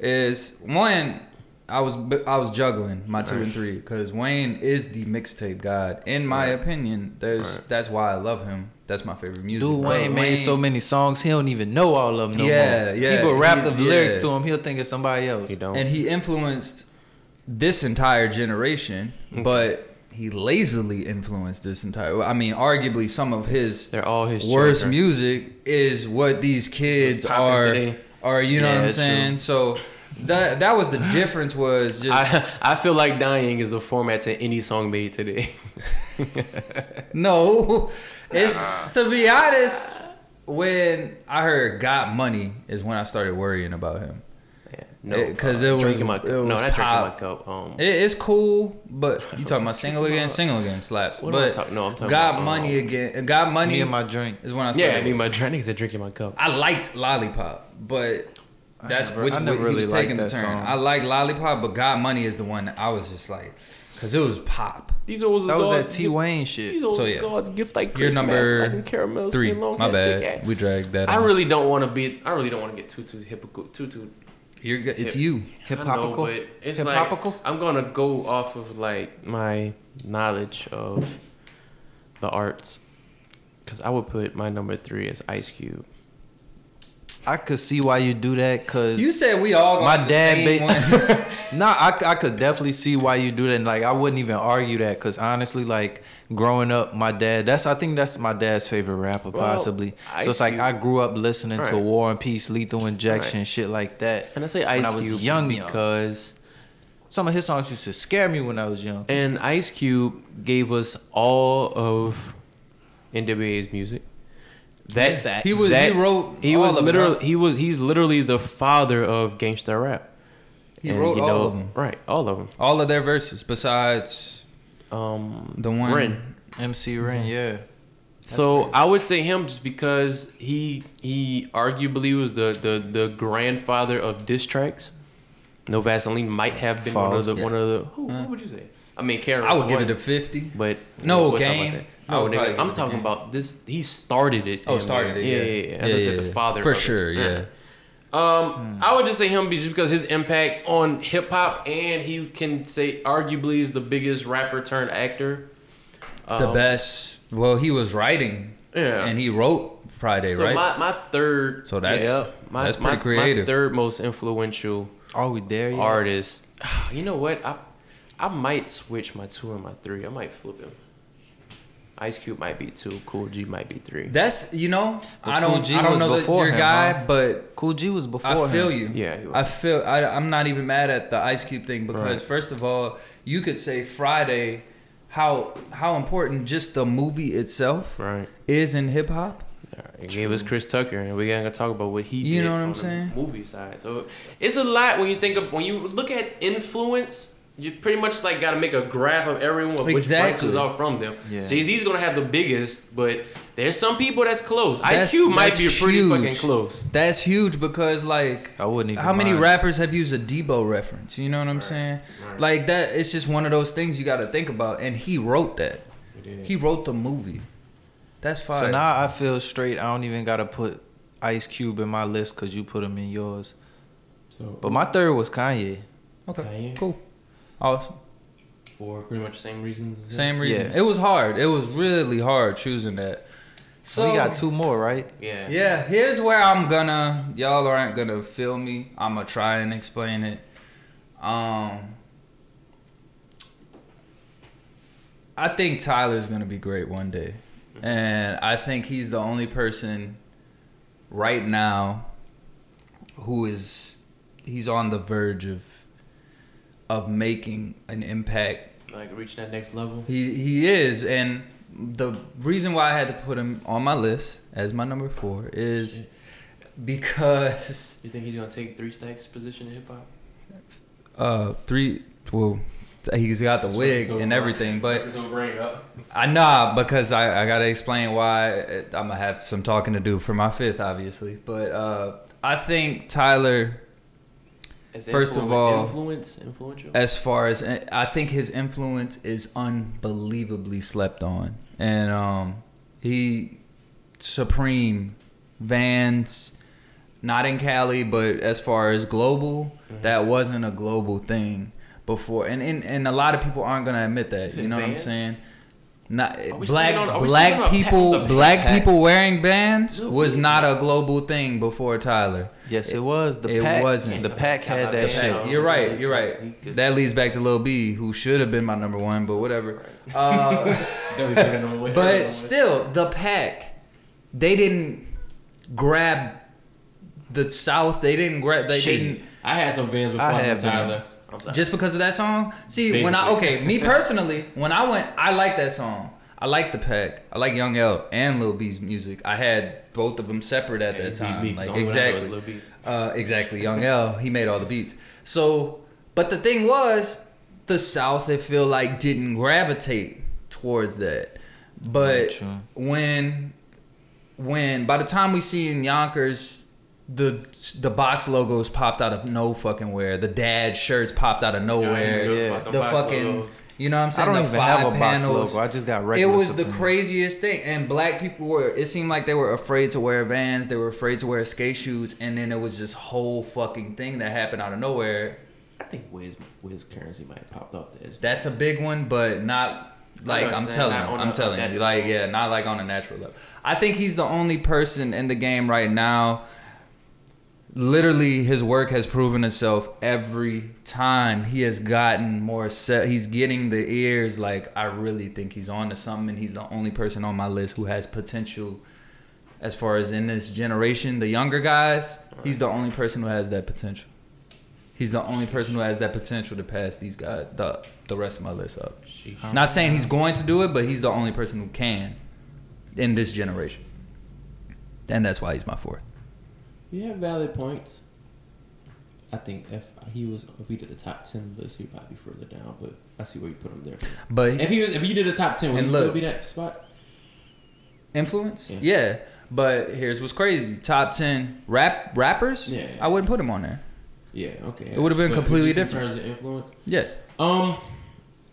S3: Is one, I was I was juggling my two and three because Wayne is the mixtape god. In my
S1: Right.
S3: opinion, there's
S1: Right.
S3: that's why I love him. That's my favorite music.
S2: Dude,
S3: But
S2: Wayne made so many songs, he don't even know all of them no
S3: Yeah,
S2: more.
S3: yeah,
S2: People rap the
S3: he's-
S2: lyrics to him, he'll think it's somebody else.
S1: You don't.
S3: and he influenced this entire generation, mm-hmm. but he lazily influenced this entire. I mean, arguably some of his
S1: They're all his
S3: worst
S1: children.
S3: music is what these kids are.
S1: today.
S3: Are you know
S2: Yeah,
S3: what I'm
S2: true.
S3: saying? So that that was the difference. Was just
S1: I, I feel like dying is the format to any song made today.
S3: no. It's to be honest. When I heard "Got Money" is when I started worrying about him.
S1: Yeah, no,
S3: It- 'cause it was-
S1: drinking my
S3: it
S1: no,
S3: was
S1: not drinking my cup. Um,
S3: It, it's cool, but you talking about single again? Single again slaps.
S1: What am I
S3: but
S1: talk- no, I'm talking
S3: got
S1: about,
S3: money
S1: um,
S3: again. Got money
S2: Me and my drink.
S3: is when I started.
S1: yeah, I mean my drink said drinking my cup.
S3: I liked Lollipop, but that's
S2: never-
S3: which
S2: I
S3: way
S2: never
S3: he
S2: really
S3: was
S2: liked
S3: taking the
S2: that
S3: turn.
S2: song.
S3: I like Lollipop, but Got Money is the one that I was just like, cause it was pop.
S1: These old
S2: That was
S1: God's
S2: that T
S1: gift-
S2: Wayne
S1: These
S2: shit.
S1: old
S3: So, yeah.
S1: God's gift like
S3: You're
S1: Christmas,
S3: number
S1: like in
S3: Three,
S1: long
S3: my bad. We dragged that.
S1: I
S3: on.
S1: really don't want to be. I really don't want to get too too hypocritical. Too too.
S3: You're good. It's you.
S2: Hip hopical.
S1: it's
S2: Hip
S1: like
S2: hopical.
S1: I'm gonna go off of like my knowledge of the arts, because I would put my number three as Ice Cube.
S2: I could see why you do that because
S3: You said we all
S2: My
S3: the
S2: dad
S3: same
S2: ba-
S3: ones.
S2: Nah, I, I could definitely see why you do that. And like, I wouldn't even argue that because honestly, like growing up, my dad. That's I think that's my dad's favorite rapper,
S1: Well,
S2: possibly.
S1: Ice
S2: so it's like
S1: Cube-
S2: I grew up listening to War and Peace, Lethal Injection,
S1: Right.
S2: shit like that.
S1: And I say
S2: When
S1: Ice
S2: I was
S1: Cube
S2: young, young.
S1: because
S2: Some of his songs used to scare me when I was young.
S1: and Ice Cube gave us all of NWA's music. That
S2: Fact.
S3: He was-
S1: that-
S3: he wrote
S1: He
S3: all
S1: was
S3: of
S1: literally
S3: huh?
S1: he was he's literally the father of gangsta rap.
S3: He
S1: And,
S3: wrote
S1: you
S3: all
S1: know,
S3: of them.
S1: Right, all of them.
S3: All of their verses, besides
S1: Um,
S3: the one.
S1: Ren.
S2: MC Ren, yeah.
S1: So I would say him just because he he arguably was the the, the grandfather of diss tracks. No Vaseline might have been one of the
S3: Yeah.
S1: one of the. Who, what would you say? I mean, Karen.
S3: I would give it a fifty.
S1: But
S3: No,
S1: we'll about
S3: Game.
S1: That. No,
S3: would
S1: nigga,
S3: probably
S1: I'm talking
S3: Game.
S1: about this. He started it.
S3: Oh, started it,
S1: Yeah,
S3: yeah.
S1: yeah, yeah. As
S3: Yeah,
S1: I said,
S3: yeah,
S1: the father
S3: For
S1: of it.
S3: sure, yeah.
S1: Um, I would just say him just because his impact on hip hop, and he can say arguably is the biggest rapper turned actor.
S3: The
S1: Um,
S3: best Well, he was writing,
S1: Yeah.
S3: and he wrote Friday,
S1: so
S3: right?
S1: my, my third.
S3: So that's-
S1: yeah, my,
S3: that's pretty
S1: my-
S3: creative.
S1: My third most influential
S2: Are we there yet?
S1: artist. You know what? I I might switch my two and my three. I might flip him. Ice Cube might be two. Kool G might be three.
S3: That's you know,
S2: But
S3: I don't,
S2: Kool G
S3: I don't know that
S2: before
S3: your
S2: him,
S3: guy,
S2: huh?
S3: but
S2: Kool G was before
S3: I feel
S2: him.
S3: you.
S1: Yeah, he was.
S3: I feel I, I'm not even mad at the Ice Cube thing because
S1: Right.
S3: first of all, you could say Friday, how how important just the movie itself
S1: right.
S3: is in hip hop.
S1: He gave us Chris Tucker, and we gotta talk about what he
S3: You
S1: did
S3: know what I'm saying?
S1: Movie side, so it's a lot when you think of when you look at influence. You pretty much like got to make a graph of everyone which
S3: Exactly.
S1: branches are from them.
S2: Yeah.
S1: Jay Z's gonna have the biggest, but there's some people that's close. Ice
S3: That's-
S1: Cube might
S3: that's
S1: be pretty
S3: huge.
S1: fucking close.
S3: That's huge because like
S2: I wouldn't even.
S3: how many
S2: mind.
S3: rappers have used a Debo reference? You know what I'm saying?
S1: right.
S3: Like that it's just one of those things you got to think about and he wrote that. He wrote the movie. That's fine.
S2: So now I feel straight. I don't even gotta put Ice Cube in my list because you put him in yours.
S1: So,
S2: But my third was Kanye.
S3: okay,
S1: Kanye?
S3: cool. Awesome.
S1: for pretty much the same reasons. as him.
S3: Same reason.
S2: Yeah.
S3: It was hard. It was really hard choosing that.
S2: So we got two more, right?
S1: Yeah.
S3: Yeah, here's where I'm gonna y'all aren't gonna feel me. I'm gonna try and explain it. Um I think Tyler's gonna be great one day. And I think he's the only person right now who is he's on the verge of of making an impact
S1: Like reach that next level.
S3: he he is, and the reason why I had to put him on my list as my number four is because
S1: You think he's gonna take three stacks position in hip hop?
S3: uh three well he's got the wig and everything, but
S1: bring it up.
S3: I know because I, I gotta explain why I'm gonna have some talking to do for my fifth, obviously. But uh, I think Tyler, First of all-
S1: influence, influential.
S3: as far as I think his influence is unbelievably slept on, and um, he supreme Vans, not in Cali, but as far as global, that wasn't a global thing before, and and, and a lot of people aren't gonna admit that. You know what I'm saying? Not black
S1: on- are we speaking
S3: black
S1: on a pa-
S3: people
S1: the
S3: black
S2: pack?
S3: people wearing bands
S1: No,
S3: was
S1: we-
S3: not a global thing before Tyler.
S2: Yes, it was. The
S3: it
S2: pack,
S3: wasn't.
S2: The pack had that
S1: pack.
S2: shit.
S3: You're right. You're right. That leads back to Lil B, who should have been my number one, but whatever. Uh, but still, the pack, they didn't grab the South. They didn't grab. They
S2: Shit.
S3: didn't
S1: I had some Vans before
S2: I
S1: I
S2: had
S1: Tyler.
S2: Vans.
S1: I'm sorry.
S3: just because of that song. See, when I okay, me personally, when I went, I like that song. I like the pack. I like Young L and Lil B's music. I had both of them separate at that time. Like exactly. Uh, exactly. Young L, he made all the beats. So, but the thing was, the South, I feel like, didn't gravitate towards that. But when, when by the time we see in Yonkers, the the box logos popped out of no fucking where. The dad shirts popped out of nowhere.
S2: Yeah.
S3: The fucking, you know what I'm saying.
S2: I
S3: saying?
S2: don't
S3: the
S2: even have a
S3: five
S2: box
S3: panels.
S2: logo. I just got
S3: It
S2: regular.
S3: was the craziest thing, and black people were. It seemed like they were afraid to wear Vans. They were afraid to wear skate shoes, and then it was this whole fucking thing that happened out of nowhere.
S1: I think Wiz Wiz Curren$y might have popped off the.
S3: That's a big one, but not like
S1: I'm
S3: I'm telling you. I'm telling you, like yeah, not like on a natural level. I think he's the only person in the game right now. Literally, his work has proven itself every time. He has gotten more set. He's getting the ears. Like I really think he's on to something, and he's the only person on my list who has potential. As far as in this generation, the younger guys, he's the only person who has that potential. He's the only person who has that potential to pass these guys, the the rest of my list up. Not saying he's going to do it, but he's the only person who can in this generation. And that's why he's my fourth.
S1: You have valid points. I think if he was if we did a top ten list, he'd probably be further down. But I see where you put him there.
S3: But
S1: If he was, if you did a top ten, would he still be that spot?
S3: influence?
S1: Yeah.
S3: Yeah. But here's what's crazy. Top 10 rap rappers?
S1: Yeah.
S3: I wouldn't put him on there.
S1: Yeah, okay.
S3: It would've been
S1: But
S3: completely different.
S1: in terms of influence.
S3: Yeah.
S1: Um,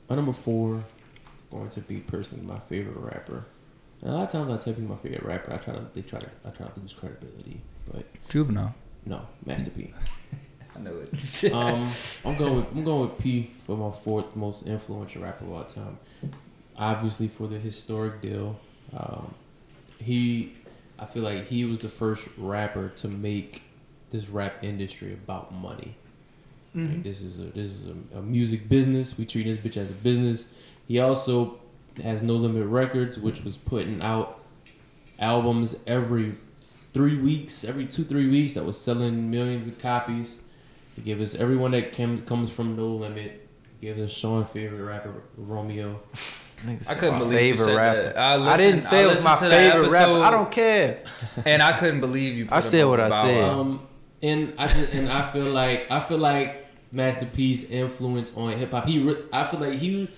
S1: my number four is going to be personally my favorite rapper. And a lot of times I tell people my favorite rapper, I try to they try to I try to lose credibility, but
S3: Juvenile.
S1: no, Master P.
S3: I know it.
S1: Um, I'm going with I'm going with P for my fourth most influential rapper of all time. Obviously for the historic deal Um, he, I feel like he was the first rapper to make this rap industry about money. Like, this is a this is a, a music business. We treat this bitch as a business. He also has No Limit Records, which was putting out albums every three weeks, every two three weeks. That was selling millions of copies. He gave us everyone that came, comes from No Limit. He gave us Sean's favorite rapper Romeo.
S2: Nigga
S3: I couldn't
S2: my
S3: believe you
S2: favorite
S3: said
S2: rapper.
S3: that. I
S2: I, didn't say
S3: I
S2: it was my
S3: listened to
S2: favorite rapper. I don't care.
S3: and I couldn't believe you.
S2: I said
S3: him
S2: what I
S3: Bow
S2: said.
S1: Um, and I just, and I feel like I feel like Master P's influence on hip hop. He, re- I feel like he.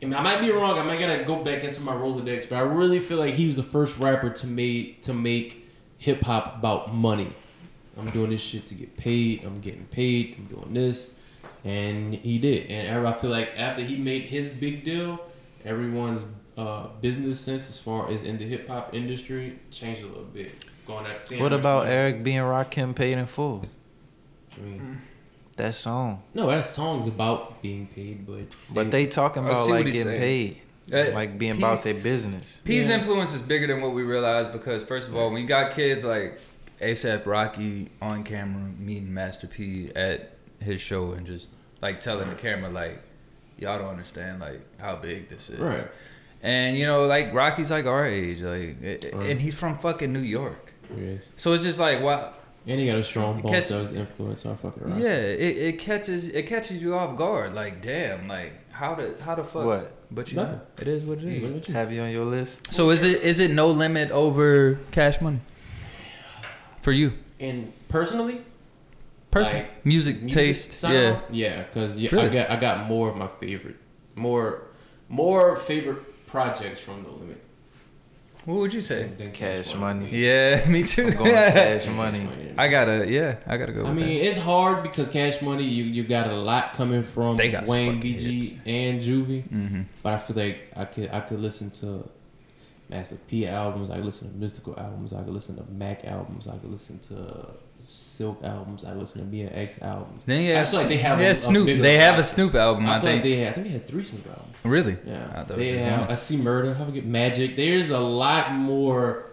S1: I, mean, I might be wrong. I might gotta go back into my Rolodex, but I really feel like he was the first rapper to make to make hip hop about money. I'm doing this shit to get paid. I'm getting paid. I'm doing this, and he did. And every- I feel like after he made his big deal, everyone's uh, business sense as far as in the hip hop industry changed a little bit. Going at seeing
S2: What about
S1: money.
S2: Eric B. and Rakim paid in full?
S1: I mean,
S2: That song.
S1: no, that song's about being paid, but
S2: But they talking about like getting
S3: saying.
S2: paid.
S3: Uh,
S2: like being about their business.
S3: P's
S1: Yeah.
S3: influence is bigger than what we realize because first of all, when you got kids like ASAP Rocky on camera meeting Master P at his show and just like telling the camera like, y'all don't understand like how big this is.
S1: right.
S3: And you know, like Rocky's like our age, like, it-
S1: Right.
S3: and he's from fucking New York.
S1: Yes.
S3: So it's just like, wow,
S1: And he got a strong Bone
S3: Catch-
S1: influence on fucking rock.
S3: yeah, it, it catches it catches you off guard. Like, damn, like how the how the fuck?
S2: What?
S3: But you
S1: Nothing.
S3: know, it is what it
S1: What
S3: is.
S2: Have you on your list?
S3: So is it is it no limit over Cash Money for you?
S1: And personally,
S3: Personally,
S1: Like,
S3: music,
S1: music
S3: taste,
S1: sound,
S3: yeah.
S1: yeah, because yeah,
S3: Really?
S1: I got I got more of my favorite, more more favorite projects from No Limit.
S3: What would you say?
S1: than- than
S2: Cash Money.
S3: Yeah, me too.
S2: I'm going Cash Money.
S3: I gotta, yeah, I gotta go.
S1: I
S3: with
S1: mean, it's hard because Cash Money, you, you got a lot coming from
S3: They got
S1: Wayne,
S3: fucking
S1: BG,
S3: hits.
S1: and Juvie.
S3: Mm-hmm.
S1: But I feel like I could I could listen to Master P albums. I could listen to Mystikal albums. I could listen to Mac albums. I could listen to Silk albums. I listen to X albums.
S3: Then yeah,
S1: I feel like they have
S3: yeah,
S1: a- a
S3: Snoop.
S1: bigger
S3: they have a. Snoop album, I,
S1: I,
S3: think.
S1: like they had, I think they had three Snoop albums.
S3: really?
S1: Yeah, they have. I see Murder. How we get Magic. There's a lot more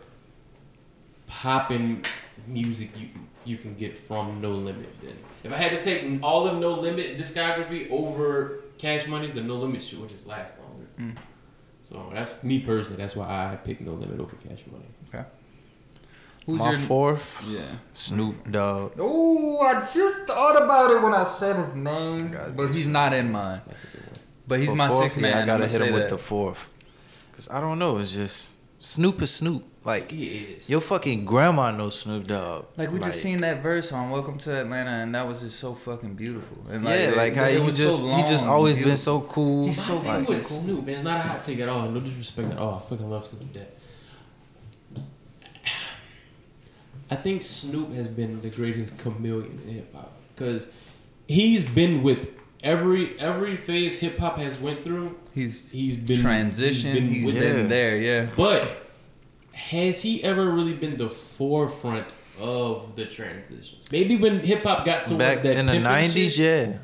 S1: popping music you you can get from No Limit. Than if I had to take all of No Limit discography over Cash Money's, the No Limit shit would just last longer.
S3: Mm.
S1: So that's me personally. That's why I picked No Limit over Cash Money.
S3: Who's
S2: My
S3: your?
S2: fourth,
S3: yeah.
S2: Snoop Dogg.
S3: Oh, I just thought about it when I said his name, but he's not in mine.
S1: That's a good one.
S3: But he's
S2: For
S3: my
S2: fourth,
S3: sixth man.
S2: Yeah, I gotta hit him
S3: say
S2: with
S3: that.
S2: the fourth. Cause I don't know. It's just Snoop is Snoop. Like
S1: He is.
S2: your fucking grandma knows Snoop Dogg.
S3: Like we just seen that verse on "Welcome to Atlanta" and that was just so fucking beautiful. And
S2: Yeah,
S3: it-
S2: like how
S3: it
S2: he
S3: was
S2: just
S3: so
S2: he just always
S3: and
S2: been so cool.
S3: He's so
S1: My
S3: fucking
S1: with
S3: cool.
S1: Snoop, and it's not a hot take at all. No disrespect at all. I fucking love Snoop to death. I think Snoop has been the greatest chameleon in hip hop because he's been with every every phase hip hop has went through.
S3: He's
S1: He's been
S3: transition.
S1: He's been,
S3: He's been there, yeah.
S1: But has he ever really been the forefront of the transitions? Maybe when hip hop got towards
S2: Back
S1: that
S2: in the nineties, yeah.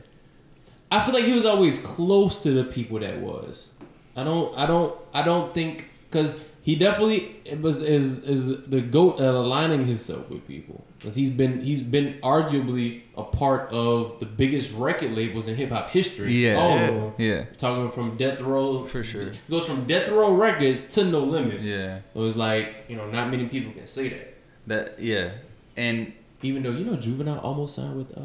S1: I feel like he was always close to the people that was. I don't. I don't. I don't think because he definitely was is is the goat at aligning himself with people because he's been he's been arguably a part of the biggest record labels in hip hop history.
S3: Yeah.
S1: all of
S2: Yeah.
S3: Yeah,
S1: Talking from Death Row
S3: For sure.
S1: It goes from Death Row Records to No Limit.
S3: yeah.
S1: It was like you know not many people can say that.
S3: That yeah. And
S1: Even though you know Juvenile almost signed with uh,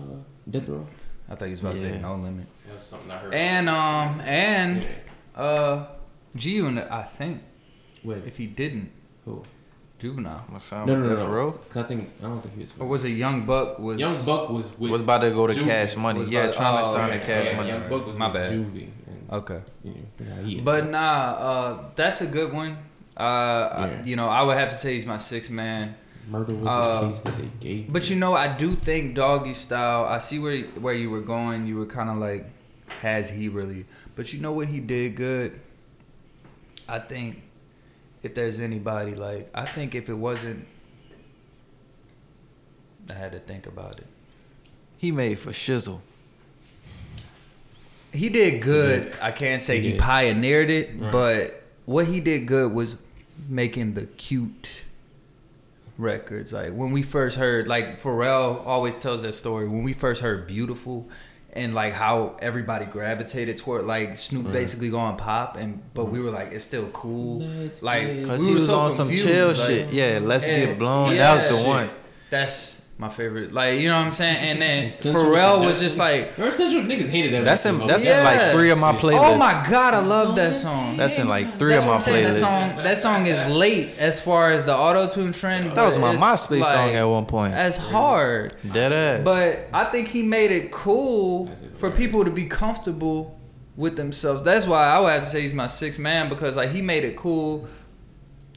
S1: Death Row.
S3: I thought he was about to say no limit.
S1: That was something I heard.
S3: And um and
S1: Yeah.
S3: uh G Unit, I think
S1: Wait,
S3: if he didn't
S1: who?
S3: juvenile
S2: My son
S1: No,
S2: with
S1: no, no,
S2: Death
S1: no.
S2: Row
S1: 'Cause I think I don't think he was.
S3: or was it Young Buck was
S1: Young Buck was with.
S2: was about to go to
S1: Juvie.
S2: Cash Money. Yeah,
S3: about-
S2: trying to
S3: oh,
S2: sign
S3: okay.
S2: to Cash
S1: yeah,
S2: Money.
S1: Young Buck was
S3: My
S1: with
S3: bad.
S1: Juvie. And,
S3: okay.
S1: you know, yeah,
S3: But nah, uh, that's a good one. Uh, I, you know, I would have to say he's my sixth man.
S1: murder was
S3: uh,
S1: the case that they gave.
S3: But you know, I do think doggy style. I see where where you were going. You were kind of like, has he really? But you know what he did good. I think if there's anybody like, I think if it wasn't, I had to think about it.
S2: He made for Shizzle.
S3: He did good. I can't say
S1: He
S3: he, pioneered it,
S1: Right.
S3: but what he did good was making the cute records. Like when we first heard, like Pharrell always tells that story. When we first heard "Beautiful," and like how everybody gravitated toward like Snoop mm. basically going pop, and but we mm. were like, it's still cool.
S1: Let's
S3: like
S2: Cause
S3: we
S2: he was
S3: so
S2: on some chill
S3: like-
S2: shit. Yeah, let's
S3: and-
S2: get blown.
S3: yeah,
S2: that was the
S3: shit.
S2: one.
S3: That's my favorite. Like you know what I'm saying. And then
S1: Central
S3: Pharrell was just like.
S1: Remember Central niggas hated that.
S2: That's in that's
S1: bro.
S2: in like three of my
S1: Shit.
S2: playlists.
S3: Oh my god, I love that song.
S2: That's in like three
S3: That's
S2: of my playlists.
S3: That song, that song is late as far as the auto tune trend.
S2: That was my
S3: it's
S2: MySpace
S3: like-
S2: song at one point.
S3: That's hard,
S2: Dead ass.
S3: but I think he made it cool for people to be comfortable with themselves. That's why I would have to say he's my sixth man because like he made it cool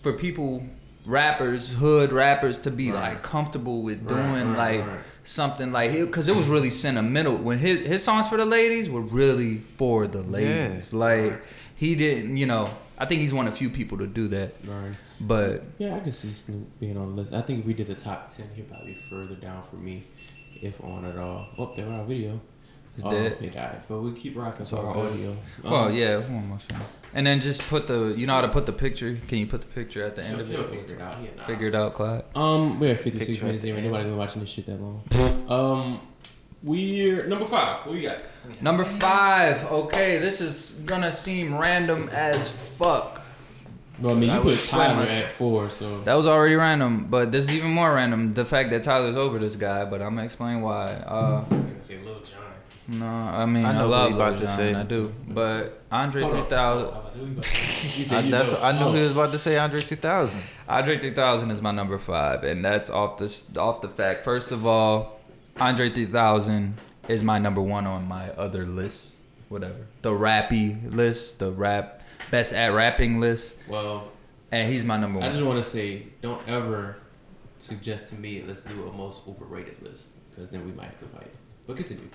S3: for people, rappers, hood rappers, to be like comfortable with doing
S1: right,
S3: like
S1: right.
S3: something like because it was really sentimental. When his his songs for the ladies were really for the ladies. Like he didn't, you know. I think he's one of few people to do that.
S1: Right.
S3: But
S1: Yeah, I can see Snoop being on the list. I think if we did a top ten, he'd probably be further down for me, if on at all. Oh, there went our video.
S3: It's
S1: oh,
S3: dead.
S1: It died, but we keep rocking
S3: so
S1: for our
S3: good.
S1: audio.
S3: well,
S1: Um,
S3: yeah, who am I saying? And then just put the you know how to put the picture. Can you put the picture at the end
S1: He'll,
S3: of
S1: he'll
S3: it?
S1: figure it out. He not.
S3: Figure it out, Clyde.
S1: Um, we're at 56
S2: Picture
S1: minutes
S2: at
S1: in.
S2: the
S1: Nobody been watching this shit that long. um, we're number five. What we got?
S3: Number five. Okay, this is gonna seem random as fuck.
S1: Well, I mean, you
S2: I
S1: put
S2: was
S1: Tyler at four, so
S3: That was already random, but this is even more random. The fact that Tyler's over this guy, but I'm gonna explain why. Uh,
S1: I'm gonna say Lil Jon.
S3: No, I mean
S2: I
S3: I,
S2: know what
S3: love
S2: he about
S3: Lil
S2: to
S3: Jon,
S2: say.
S3: I do, but Andre
S1: Hold on.
S3: 3000.
S1: I was like, who you about to say? You
S2: I, that's. I knew he was about to say Andre 2000.
S3: Andre 3000 is my number five, and that's off the off the fact. First of all, Andre 3000 is my number one on my other list, whatever the rappy list, the rap best at rapping list,
S1: Well,
S3: and he's my number one.
S1: I just want to say, don't ever suggest to me let's do a most overrated list because then we might have to fight. But continue.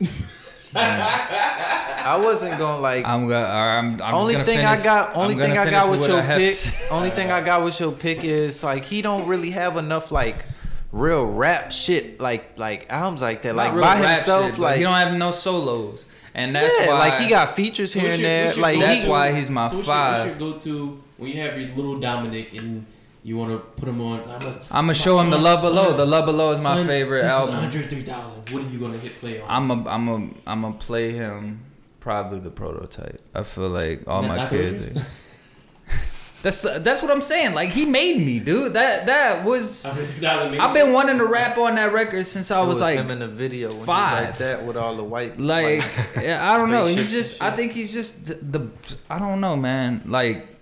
S2: I wasn't gonna like.
S3: I'm gonna. Uh, I'm, I'm
S2: only
S3: just
S2: thing
S3: finish,
S2: I got, only thing I got with your pick,
S3: to-
S2: only thing I got with your pick is like he don't really have enough like real rap shit like like albums like that.
S3: Not
S2: Like by himself,
S3: shit,
S2: like
S3: he don't have no solos, and that's
S2: yeah,
S3: why
S2: like he got features here
S1: What's
S2: and there. Like
S1: go-to-
S3: That's
S2: he,
S3: why he's my
S1: so what's
S3: five.
S1: Your, what's your go-to when you have your little Dominic and you want to put him on? I'm gonna,
S3: I'm gonna show him the Love Below. The Love Below is my favorite
S1: this
S3: album.
S1: Is Andre 3000. What are you gonna hit play on?
S3: I'm a, I'm a, I'm gonna play him probably the prototype. I feel like all
S1: Not-
S3: my
S1: not
S3: kids. Are, that's that's what I'm saying. Like he made me, dude. That that was.
S1: Andre 3000 made
S3: I've been wanting to rap on that record since I was,
S2: was
S3: like,
S2: him in the video when
S3: five.
S2: like that with all the white
S3: like
S2: white-
S3: yeah, I don't know. He's just. I think he's just the, the. I don't know, man. Like.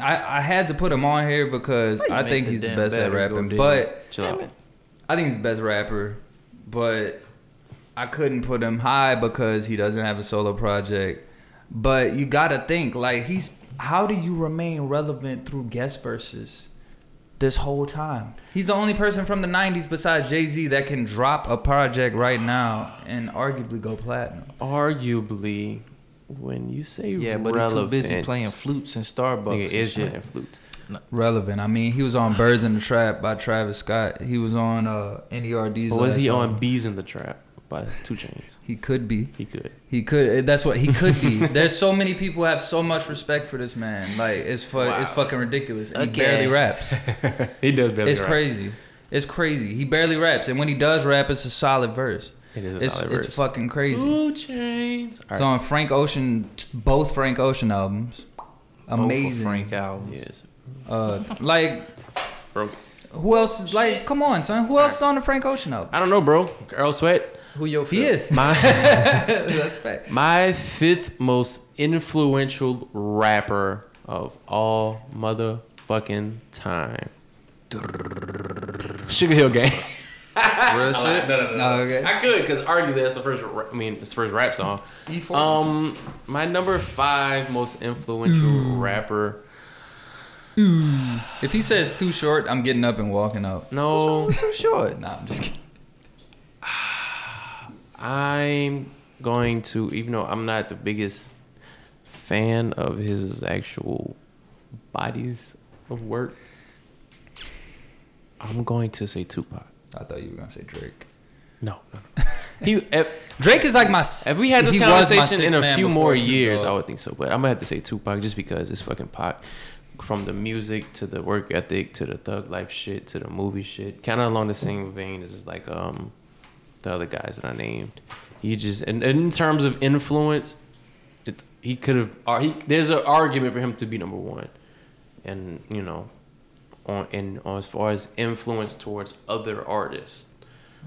S3: I, I had to put him on here because I think he's the best at rapping. But I think he's the best rapper, but I couldn't put him high because he doesn't have a solo project. But you gotta think like he's how do you remain relevant through guest verses this whole time? He's the only person from the '90s besides Jay Z that can drop a project right now and arguably go platinum.
S1: Arguably, when you say
S2: yeah, but
S1: relevant,
S2: he too busy playing flutes and Starbucks
S1: Nigga
S2: and
S1: is
S2: shit.
S1: playing flute.
S3: Relevant. I mean, he was on Birds in the Trap by Travis Scott. He was on uh, NERD's.
S1: Or was
S3: last
S1: he on. Bees in the Trap by 2 Chainz?
S3: He could be.
S1: He could.
S3: He could. That's what he could be. There's so many people who have so much respect for this man. Like it's fu- it's fucking ridiculous. And He barely raps.
S1: He does barely.
S3: It's
S1: rap.
S3: crazy. It's crazy. He barely raps, and when he does rap, it's a solid verse.
S1: It is a
S3: It's
S1: solid
S3: it's
S1: verse.
S3: fucking crazy.
S1: 2 Chainz. All
S3: It's on Frank Ocean, both Frank Ocean albums.
S2: Both
S3: Amazing.
S2: Frank albums.
S1: Yes.
S3: Uh, like
S1: Bro,
S3: who else is like? Come on, son. Who else is on the Frank Ocean album?
S1: I don't know, bro. Earl Sweat.
S2: Who your
S3: He
S2: fifth?
S3: is.
S1: My
S3: That's fact.
S1: my fifth most influential rapper of all motherfucking time. Sugar Hill Gang.
S2: Real shit.
S1: No, no,
S3: No, okay.
S1: I could, cause arguably that's the first. ra- I mean, it's the first rap song.
S3: E4.
S1: Um, my number five most influential rapper.
S3: if he says too short, I'm getting up and walking out.
S1: No,
S2: Too short.
S3: Nah, I'm just kidding.
S1: I'm going to, even though I'm not the biggest fan of his actual bodies of work, I'm going to say Tupac.
S3: I thought you were gonna say Drake.
S1: No, no, no. he if,
S3: Drake is like my.
S1: if we had this
S3: he was my
S1: conversation in a few more years, I would think so. But I'm gonna have to say Tupac just because it's fucking Pac. From the music to the work ethic to the thug life shit to the movie shit, kind of along the same vein as like um the other guys that I named. He just and, and in terms of influence, it, he could have. He there's an argument for him to be number one, and you know, on and on as far as influence towards other artists.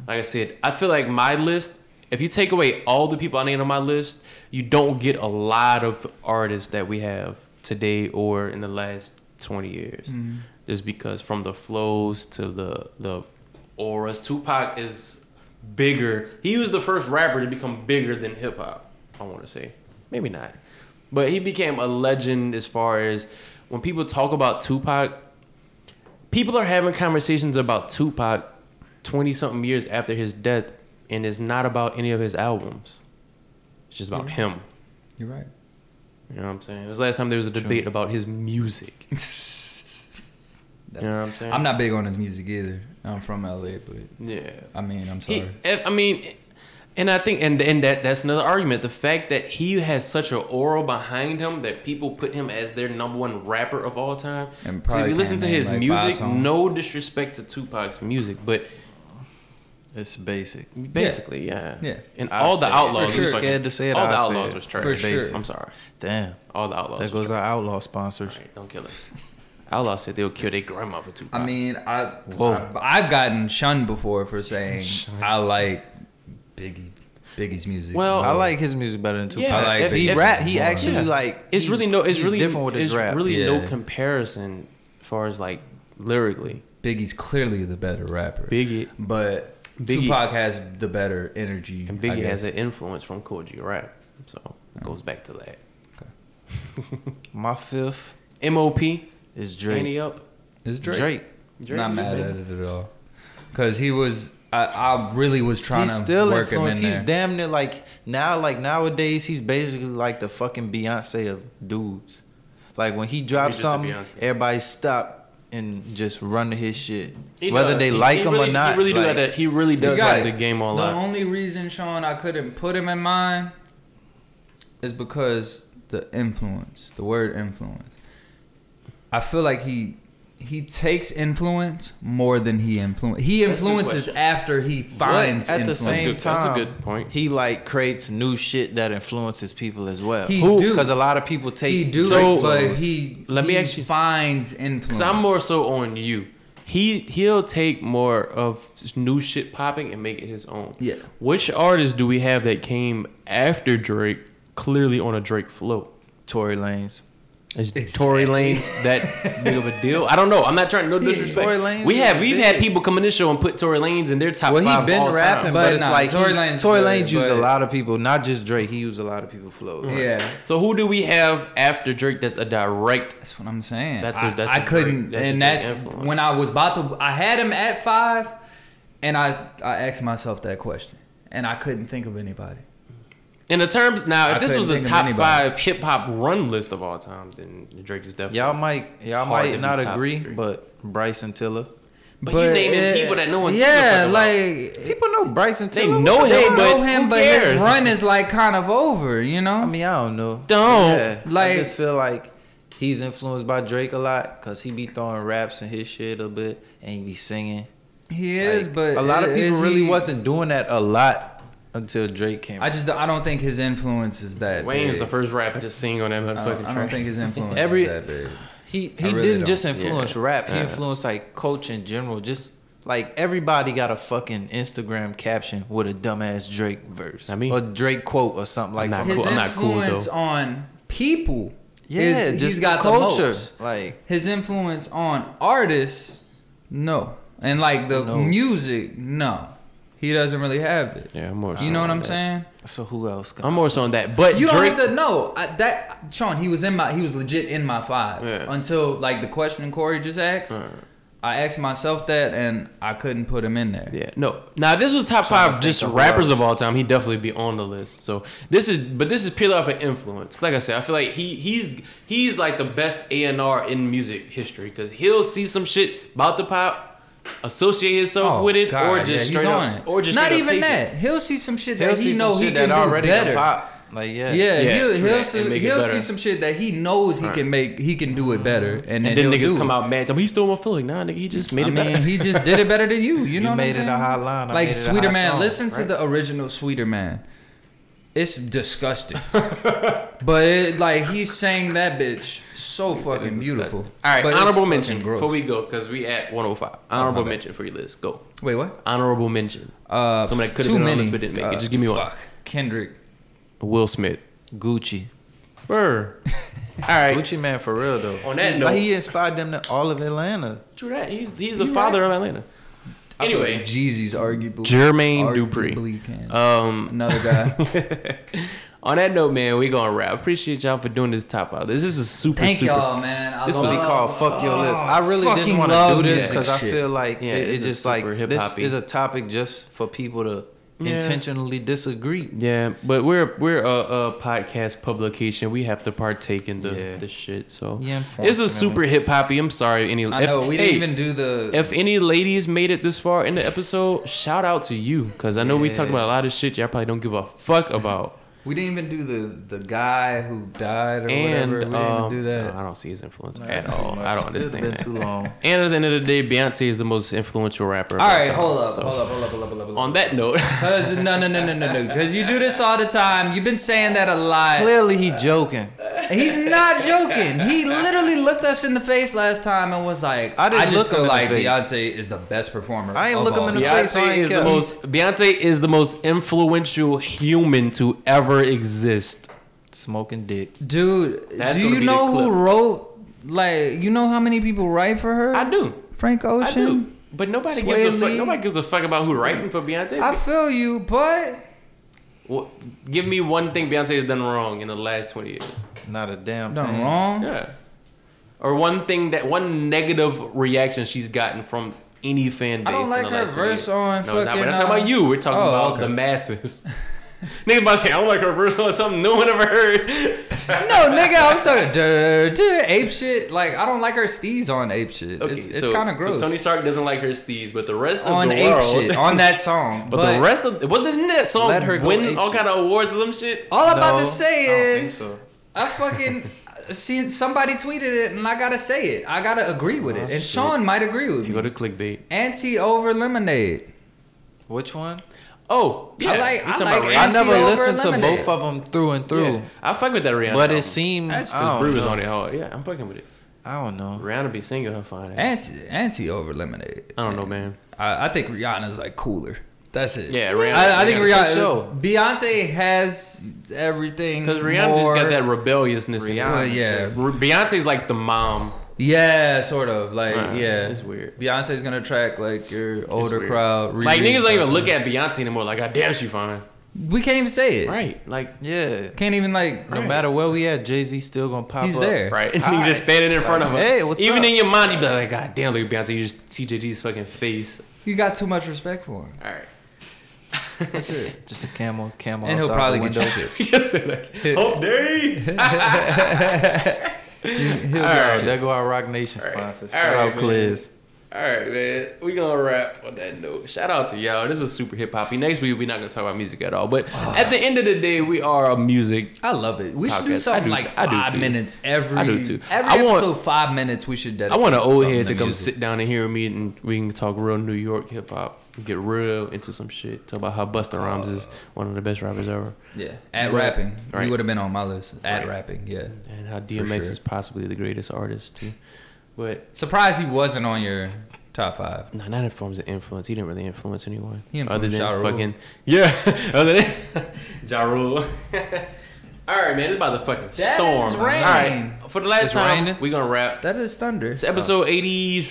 S1: Like I said, I feel like my list. If you take away all the people I named on my list, you don't get a lot of artists that we have today or in the last twenty years. Mm-hmm. Just because from the flows to the the auras, Tupac is bigger. He was the first rapper to become bigger than hip hop. I want to say, maybe not, but he became a legend as far as when people talk about Tupac. People are having conversations about Tupac twenty something years after his death, and it's not about any of his albums. It's just about him.
S3: You're right.
S1: You know what I'm saying? It was last time there was a debate about his music. You know what I'm saying?
S3: I'm not big on his music either. I'm from LA, but
S1: Yeah.
S3: I mean, I'm
S1: He,
S3: sorry.
S1: I mean, and I think, and and that that's another argument. The fact that he has such an aura behind him that people put him as their number one rapper of all time.
S3: And probably
S1: if you listen to his
S3: like,
S1: music, no disrespect to Tupac's music, but
S2: It's basic.
S1: basically, yeah,
S3: Yeah.
S1: And
S2: I
S1: all the outlaws,
S2: For sure.
S1: fucking-
S2: Scared to say it,
S1: All the
S2: I say
S1: outlaws
S2: it.
S1: was trash.
S3: For sure.
S1: I'm sorry.
S2: Damn.
S1: All the outlaws.
S2: There
S1: was
S2: goes
S1: trash.
S2: our outlaw sponsors.
S1: All right, don't kill us. Outlaw said they'll kill their grandma for Tupac.
S3: I mean, I,
S2: Whoa.
S3: I have gotten shunned before for saying I like Biggie, Biggie's music.
S1: Well,
S2: I like his music better than Tupac.
S1: Yeah,
S3: I like
S2: if he
S3: Biggie.
S2: rap, he actually
S1: Yeah.
S2: like.
S1: it's really no. It's really
S2: different with his
S1: it's
S2: rap.
S1: really no comparison as far as like lyrically.
S3: Biggie's clearly the better rapper.
S1: Biggie
S3: but
S1: Biggie-
S3: Tupac has the better energy.
S1: and Biggie has an influence from Kool G Rap, so it goes back to that. Okay.
S2: My fifth
S1: M.O.P.
S2: is Drake.
S1: Annie up.
S3: Is Drake.
S2: Drake.
S1: Drake
S3: Not mad at it at all. Cause he was, I, I really was trying
S2: He's
S3: to
S2: still
S3: work him in
S2: influenced. He's
S3: there.
S2: damn near like now, like nowadays, he's basically like the fucking Beyonce of dudes. Like when he drops something, everybody stop and just run to his shit,
S1: He
S2: whether
S1: does.
S2: they
S1: He-
S2: like
S1: he
S2: him
S1: really,
S2: or not.
S1: He really do
S2: like,
S1: have that. He really does
S3: got
S1: have the game on
S3: the
S1: lock.
S3: only reason, Sean, I couldn't put him in mine is because the influence, the word influence. I feel like he he takes influence more than he influence. He
S1: That's a good
S3: influences after he
S2: But
S3: finds
S2: at the
S3: influence.
S2: same
S1: good- that's a good point.
S2: he like creates new shit that influences people as well.
S3: He do.
S2: because a lot of people take
S3: he do,
S1: So,
S3: but he
S1: let me
S3: he
S1: actually-
S3: finds influence.
S1: Cause I'm more so on you. He he'll take more of new shit popping and make it his own.
S3: Yeah.
S1: Which artists do we have that came after Drake, clearly on a Drake flow?
S2: Tory Lanez.
S1: Is
S3: Exactly.
S1: Tory Lanez that big of a deal? I don't know. I'm not trying to no disrespect.
S2: Tory Lanez
S1: we have we've
S2: big.
S1: had people come in this show and put Tory Lanez in their top
S2: Well,
S1: five
S2: he
S1: of all
S2: been rapping,
S1: time.
S2: but,
S3: But
S2: it's
S3: nah,
S2: like
S3: Tory
S2: he,
S3: Lanez
S2: Tory
S3: good,
S2: Lanez used a lot of people, not just Drake. He used a lot of people flows.
S3: yeah.
S1: So who do we have after Drake that's a direct?
S3: That's what I'm saying.
S1: That's
S3: I
S1: a- that's
S3: I
S1: a
S3: couldn't,
S1: great- that's
S3: and
S1: great
S3: that's
S1: influence.
S3: when I was about to. I had him at five, and I I asked myself that question, and I couldn't think of anybody.
S1: In the terms now, if
S3: I
S1: this was a
S3: couldn't think of
S1: top five hip hop run list of all time, then Drake is definitely.
S2: Y'all might y'all might not agree,
S1: three.
S2: but Bryson Tiller.
S1: but, you naming
S3: uh,
S1: people that no one. gives a
S3: Yeah,
S1: fuck about.
S3: like
S2: People know Bryson Tiller.
S1: They
S2: Tiller.
S1: know
S3: they
S1: him,
S3: know
S1: but
S3: him,
S1: who
S3: but
S1: cares?
S3: his run is like kind of over. You know.
S2: I mean, I don't know.
S1: Don't.
S2: Yeah,
S3: Like-
S2: I just feel like he's influenced by Drake a lot because he be throwing raps and his shit a bit, and he be singing.
S3: he is,
S2: Like,
S3: but
S2: a lot of people really
S3: he-
S2: wasn't doing that a lot until Drake came.
S3: I just I don't think his influence is that.
S1: Wayne is the first rapper to sing on that
S3: I
S1: motherfucking
S3: don't, I don't think his influence
S2: Every-
S3: is that big.
S2: He he
S3: really
S2: didn't just influence
S1: Yeah.
S2: rap. He
S1: Yeah.
S2: influenced like coach in general. Just like everybody got a fucking Instagram caption with a dumbass Drake verse
S1: I mean-
S2: or Drake quote or something like
S1: I'm not
S2: from
S3: His
S1: cool. I'm not cool,
S3: influence
S1: though.
S3: on people.
S2: Yeah,
S3: is,
S2: just
S3: he's
S2: the
S3: got the
S2: culture.
S3: most.
S2: Like
S3: His influence on artists, no, and like the
S2: Who knows?
S3: music, no. He doesn't really have it.
S1: yeah, I'm more.
S3: You know what I'm saying?
S2: so, who else? Got
S1: I'm more so on that, but
S3: You don't have to know I, that Sean. He was in my. He was legit in my five
S1: Yeah.
S3: until like the question Corey just asked. I asked myself that, and I couldn't put him in there.
S1: Yeah, no. Now, this was top
S2: Trying to
S1: five just rappers of all time, he'd definitely be on the list. So this is, but this is purely off of influence. Like I said, I feel like he he's he's like the best A and R in music history because he'll see some shit about the pop, associate himself
S3: Oh,
S1: with it,
S3: God,
S1: or just
S3: he's
S1: straight
S3: on
S1: up,
S3: it.
S1: or just
S3: not even
S1: take
S3: that.
S1: It.
S3: He'll see some shit
S2: He'll
S3: that he
S2: some
S3: know he
S2: shit
S3: can
S2: that
S3: do
S2: already
S3: better.
S2: can pop. Like yeah,
S3: Yeah,
S1: Yeah,
S3: he'll he'll,
S1: and
S3: see, he'll see some shit that he knows he
S1: Right.
S3: can make he can do it better, and,
S1: And
S3: then,
S1: then niggas
S3: do
S1: come
S3: it.
S1: out mad. Tell me he stole my feeling. Like, nah, nigga, he just made
S3: I
S1: it better.
S3: mean, he just did it better than you. You know, what I'm
S2: made it a hot line. I
S3: Like
S2: made it a
S3: Sweeterman,
S2: song,
S3: listen to the original Sweeterman. It's disgusting, but it, like he sang that bitch so fucking beautiful.
S1: All right,
S3: But
S1: honorable mention
S3: gross.
S1: before we go because we at 105. Honorable
S3: my bad.
S1: mention for your list. Go.
S3: Wait, what?
S1: Honorable mention.
S3: Uh,
S1: Someone that could've
S3: too
S1: been on this but didn't make it.
S3: Uh,
S1: Just give me one.
S3: Fuck, Kendrick.
S1: Will Smith.
S2: Gucci.
S1: Burr. All right.
S2: Gucci Mane for real though.
S1: On that note-
S2: like he inspired them to all of Atlanta.
S1: True that. He's he's the father of Atlanta.
S3: I feel
S1: Anyway,
S3: like Jeezy's arguable.
S1: Jermaine
S3: arguably
S1: Dupri.
S3: Can.
S1: Um,
S3: Another guy.
S1: on that note, man, we gonna wrap. Appreciate y'all for doing this top five. This is a super
S3: Thank
S1: super.
S3: y'all, man. I
S2: This what we
S3: love-
S2: call fuck your list. I really didn't want to do this because I feel like
S1: Yeah,
S2: it,
S1: it's
S2: it's just like
S1: super
S2: this
S1: hip-hoppy.
S2: is a topic just for people to
S1: Yeah.
S2: intentionally disagree.
S1: Yeah, but we're we're a, a podcast publication. We have to partake in the
S2: Yeah.
S1: the shit. So
S2: Yeah,
S1: this is super hip hoppy. I'm sorry, any.
S3: I know
S1: if-
S3: we
S1: hey,
S3: didn't even do the.
S1: If any ladies made it this far in the episode, shout out to you because I know we talked about a lot of shit y'all probably don't give a fuck about.
S3: We didn't even do the the guy who died or
S1: and
S3: whatever. We didn't
S1: um,
S3: even do that.
S1: no, I don't see his influence
S2: Nah,
S1: at all.
S2: much.
S1: I don't
S2: It's
S1: understand
S2: been
S1: that.
S2: too long.
S1: And at the end of the day, Beyonce is the most influential rapper.
S3: All
S1: all
S3: right, hold up,
S1: So,
S3: hold up, hold up, hold up, hold up. Hold up.
S1: On that note,
S3: no, no, no, no, no, no. Because you do this all the time. You've been saying that a lot.
S2: Clearly he joking.
S3: He's not joking. He literally looked us in the face last time and was like,
S2: I didn't
S3: just
S2: look him
S3: feel
S2: in the
S3: like
S2: face.
S3: Beyonce is the best performer."
S2: I ain't
S3: of
S2: look him
S3: all
S2: in the
S3: time."
S2: face. I
S1: Beyonce
S2: ain't
S1: is the
S2: care.
S1: most Beyonce is the most influential human to ever exist.
S2: Smoking dick.
S3: Dude,
S1: That's
S3: do
S1: gonna
S3: you
S1: be the
S3: know
S1: clip.
S3: who wrote? Like, you know how many people write for her?
S1: I do.
S3: Frank
S1: I
S3: Ocean.
S1: do. But nobody
S3: Sway
S1: gives a fuck.
S3: Lee.
S1: Nobody gives a fuck about who writing for Beyonce.
S3: I feel you, but
S1: Well, give me one thing Beyonce has done wrong in the last twenty years.
S2: Not a damn
S3: done
S2: thing.
S3: wrong.
S1: Yeah. Or one thing that one negative reaction she's gotten from any fan base.
S3: I don't like
S1: in the
S3: her
S1: last
S3: verse
S1: years.
S3: on
S1: No, we're not,
S3: fucking,
S1: we're not talking
S3: uh,
S1: about you. We're talking
S3: oh,
S1: about
S3: okay.
S1: the masses. Niggas about to say I don't like her verse on something no one ever heard.
S3: No, nigga, I'm talking duh, duh, ape shit. Like, I don't like her steez on ape shit.
S1: Okay,
S3: it's it's
S1: so-
S3: kind of gross.
S1: So Tony Stark doesn't like her steez, but the rest of
S3: on
S1: the
S3: ape
S1: world,
S3: shit on that song,
S1: but, the rest of wasn't that song
S2: Let her
S1: win all
S2: shit.
S1: kind of awards or some shit?
S3: all I'm about to say
S2: I don't think
S3: is,
S2: so.
S3: I fucking see somebody tweeted it, and I gotta say it. I gotta agree with
S1: Oh,
S3: it, and
S1: shit.
S3: Sean might agree with
S1: You
S3: me.
S1: You go to clickbait.
S3: Anti over lemonade.
S2: Which one?
S1: Oh, yeah.
S3: I like- I like
S2: I never
S3: over
S2: listened to both of them through and through.
S1: Yeah, I fuck with that Rihanna.
S2: But
S1: album.
S2: it seems
S3: That's
S2: I
S1: the
S2: don't
S1: bruise
S2: know.
S1: on it hard. Yeah, I'm fucking with it.
S2: I don't know.
S1: Rihanna be singing her fine.
S3: Anti anti over lemonade.
S1: I don't know, man.
S3: I, I think Rihanna's like cooler. That's it.
S1: Yeah, Rihanna-
S3: I, I think
S1: Rihanna
S3: Rihanna.
S2: for sure.
S3: Beyonce has everything.
S1: Because Rihanna
S3: more,
S1: just got that rebelliousness. in
S2: Rihanna
S1: her.
S3: Yeah.
S2: just-
S1: R- Beyonce's like the mom.
S3: Yeah, sort of. Like,
S1: Uh,
S3: yeah.
S1: it's weird.
S3: Beyonce's gonna attract like your older
S1: weird.
S3: crowd.
S1: Like
S3: Riri,
S1: niggas don't even look at Beyonce anymore. Like, God damn, she fine.
S3: We can't even say it.
S1: Right. Like,
S2: Yeah.
S3: Can't even like.
S2: No matter where we at, Jay Z still gonna pop
S3: He's
S2: up.
S3: there.
S1: right. And
S2: All
S1: just standing in front of her.
S2: Hey, what's
S1: Even
S2: up?
S1: in your mind, you be like, God damn, look at Beyonce. You just see Jay Z's fucking face.
S3: You got too much respect for him.
S1: All right.
S3: That's it.
S2: Just a camel, camel.
S3: and he'll
S2: outside
S3: probably
S2: the
S3: get
S2: window.
S3: your shit.
S1: Yes, like, oh, day.
S3: He'll
S1: All
S3: get
S2: There go our Roc Nation
S1: All right.
S2: sponsor.
S1: All
S2: Shout
S1: right,
S2: out Cliz.
S1: All right, man. We gonna wrap on that note. Shout out to y'all. This was super hip hoppy. Next week we're not gonna talk about music at all. But ah. at the end of the day, we are a music.
S3: I love it. We should do something
S1: do
S3: like
S1: too. I do
S3: five minutes every.
S1: I do too.
S3: Every
S1: I want-
S3: episode, five minutes. We should dedicate.
S1: I want an old
S3: something
S1: head to come
S3: music.
S1: sit down and hear me, and we can talk real New York hip hop. Get real into some shit. Talk about how Busta uh, Rhymes is one of the best rappers ever,
S3: Yeah, at
S1: But-
S3: rapping.
S1: right.
S3: He would have been on my list. At
S1: Right.
S3: rapping, yeah.
S1: and how DMX
S3: sure.
S1: is possibly the greatest artist too. But
S3: Surprised he wasn't on your top five.
S1: no, not in forms of influence. He didn't really influence anyone.
S3: He
S1: other than
S3: Ja Rule.
S1: fucking yeah. Other than Ja Rule. All right, man. It's about the fucking
S3: That
S1: storm.
S3: is rain.
S1: right, for the last
S2: It's
S1: time,
S2: raining?
S1: we gonna wrap.
S3: That is thunder.
S1: It's episode eighty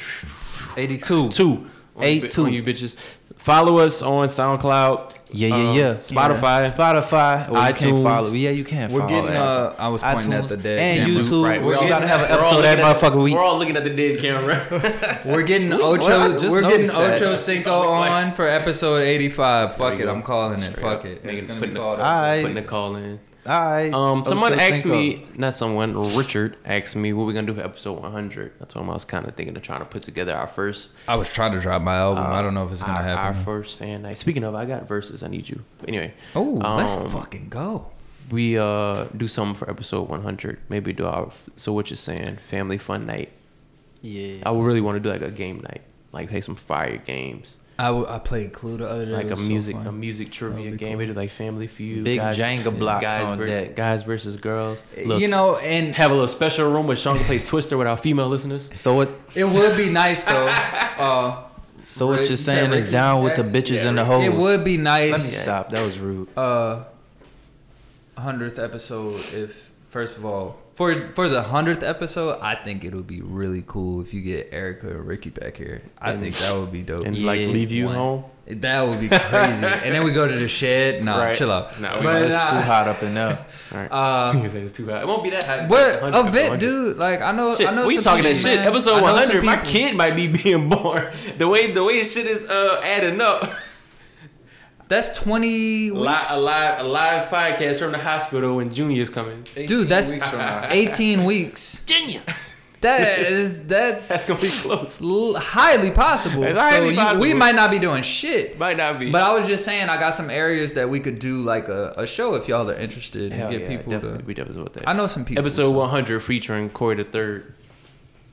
S2: 82.
S1: two. On
S2: Eight
S1: you,
S2: two.
S1: you bitches. Follow us on SoundCloud.
S2: Yeah, yeah,
S1: um,
S2: yeah.
S1: Spotify.
S2: Spotify. Or you
S1: iTunes.
S2: can't follow. Yeah, you can't
S3: We're
S2: follow.
S3: getting.
S2: that.
S3: Uh, I was pointing at the dead.
S2: and
S3: camera.
S2: YouTube.
S1: Right,
S2: We're,
S1: we're all-
S2: gotta have an episode every
S1: looking at-
S2: motherfucker week.
S1: We're all looking at the dead camera.
S3: We're getting
S2: Well,
S3: Ocho.
S2: just
S3: We're getting
S2: that.
S3: Ocho Cinco on for episode eighty-five. Fuck it,
S1: go.
S3: I'm calling it.
S1: Straight
S3: Fuck
S1: up.
S3: it. It's gonna
S1: putting
S3: be
S1: the-
S3: called.
S2: Alright.
S1: Putting a call in.
S2: All right.
S1: Um, someone asked me, not someone, Richard asked me what we're gonna do for episode 100. That's what I was kind of thinking of trying to put together our first.
S3: I was trying to drop my album. I don't know if it's gonna
S1: our, Our first fan night. Speaking of, I got verses. I need you. But anyway,
S3: Oh, let's
S1: um,
S3: fucking go.
S1: we uh do something for episode 100. Maybe do our so what you're saying family fun night.
S2: Yeah.
S1: I would really want to do like a game night, like play some fire games,
S3: I, w- I played Clue the other day.
S1: like a
S3: was so
S1: music a music trivia game.
S3: cool.
S1: We do like Family Feud,
S2: Big Jenga blocks
S1: guys
S2: on
S1: ver-
S2: deck.
S1: guys versus girls.
S3: You know, and
S1: have a little special room where Sean can play Twister with our female listeners.
S2: So what?
S3: it would be nice though. Uh,
S2: So what you're
S3: you said
S2: saying is down with the bitches
S1: Yeah,
S2: and the
S1: Ricky.
S2: hoes.
S3: it would be
S2: Let me
S3: nice.
S2: stop. That was rude.
S3: uh hundredth episode if first of all for for the hundredth episode I think it'll be really cool if you get Erica and Ricky back here. I
S1: And-
S3: think that would be dope.
S1: And like leave you
S3: One.
S1: home.
S3: That would be crazy. and then we go to the shed. Nah,
S1: Right.
S3: chill out.
S1: Nah,
S3: but
S2: it's
S3: uh,
S2: too hot up in there.
S1: Right.
S3: Uh,
S1: it's too hot. It won't be that hot.
S3: But
S1: 100,
S3: a vet,
S1: 100.
S3: dude. Like I know,
S1: Shit,
S3: I know.
S1: we talking that
S3: people,
S1: shit.
S3: man.
S1: Episode
S3: some
S1: 100, my kid might be being born. The way the way shit is uh, adding up.
S3: That's twenty weeks.
S1: live, a live, a live podcast from the hospital when Junior's coming.
S3: Dude, that's
S2: weeks from now.
S3: eighteen weeks.
S1: Junior,
S3: That is that's,
S1: that's gonna be close.
S3: highly possible.
S1: It's highly
S3: so you- we might not be doing shit.
S1: Might not be.
S3: But I was just saying, I got some areas that we could do like a, a show if y'all are interested and get
S1: yeah,
S3: people
S1: definitely,
S3: to.
S1: we definitely with that.
S3: I know some people.
S1: Episode
S3: so-
S1: 100 featuring Corey the Third.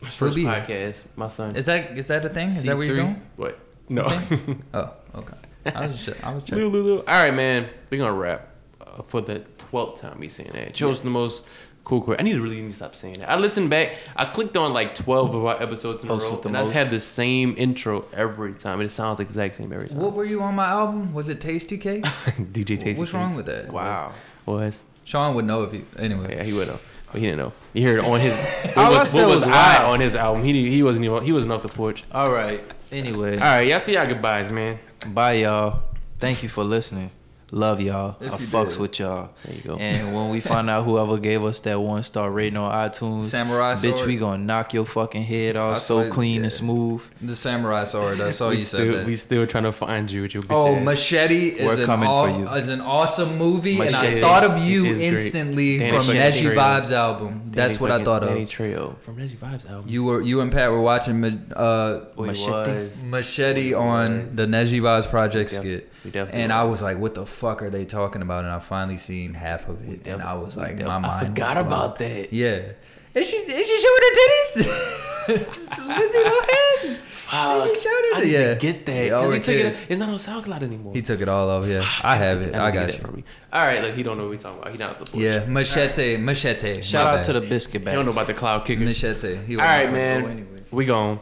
S1: First
S3: be
S1: podcast. My son.
S3: Is that is that a thing? Is that what you're doing?
S1: what? No.
S3: Oh, okay. I was just, I was checking.
S1: Lulu, Lulu. All right, man. We're gonna wrap uh, for the twelfth time. Me saying that. Chose the most cool. quote. I need to really need to stop saying that. I listened back. I clicked on like twelve of our episodes in a row,
S2: with the
S1: and I
S2: most.
S1: had the same intro every time. It sounds the exact same every time.
S3: What were you on my album? Was it Tasty Cake?
S1: DJ Tasty.
S3: What's wrong with that?
S2: Wow.
S1: Was
S3: Sean would know if he. Anyway.
S1: yeah, he would know, but he didn't know. He heard it on his. What
S2: I
S1: was, what was
S2: was
S1: I on his album? He he wasn't even. He wasn't off the porch.
S2: All right. Anyway,
S1: All right, y'all see y'all goodbyes, man.
S2: Bye y'all. Thank you for listening. Love y'all.
S3: If
S2: I
S3: you
S2: fucks
S3: did.
S2: with y'all.
S1: There you go.
S2: And when we find out whoever gave us that one star rating on iTunes,
S3: Samurai
S2: bitch,
S3: sword.
S2: we gonna knock your fucking head off
S3: That's
S2: so clean
S3: yeah.
S2: and smooth.
S3: The samurai sword. I saw
S1: we
S3: you
S1: still,
S3: said that.
S1: We still trying to find you with your bitch
S3: Oh,
S1: ass.
S3: Machete is
S2: We're
S3: an,
S2: coming
S3: aw-
S2: for you.
S3: is an awesome movie, and I thought of you instantly from
S1: fucking
S3: Neji Vibes album.
S1: Danny
S3: That's what I
S1: fucking-
S3: thought
S1: Danny
S3: of.
S1: Trejo from Reggie Vibes album.
S3: You were you and Pat were watching uh,
S2: Machete.
S3: Machete on
S1: was.
S3: the Neji Vibes project
S1: We def-
S3: skit,
S1: we definitely
S3: and I
S1: was.
S3: was like, "What the fuck are they talking about?" And I finally seen half of it, and I was like, my
S1: I
S3: mind.
S1: forgot
S3: was
S1: about that.
S3: Yeah, is she is she showing her titties? Lindsay Lohan.
S1: Fuck.
S3: He showed it.
S1: I didn't
S3: yeah,
S1: get that.
S3: Yeah,
S1: 'cause
S3: all
S1: he
S3: her
S1: took it.
S3: titties.
S1: It's not on SoundCloud anymore.
S3: He took it all off. Yeah, I have it. I got you.
S1: From me. All right, look, he don't know what we talking about. He not at the porch.
S3: Yeah, machete, machete.
S2: Shout out
S3: bad.
S2: to the biscuit
S1: He don't know about the cloud kicker.
S3: machete. He
S1: All
S3: was
S1: right,
S3: not-
S1: man.
S2: anyway.
S1: We gone.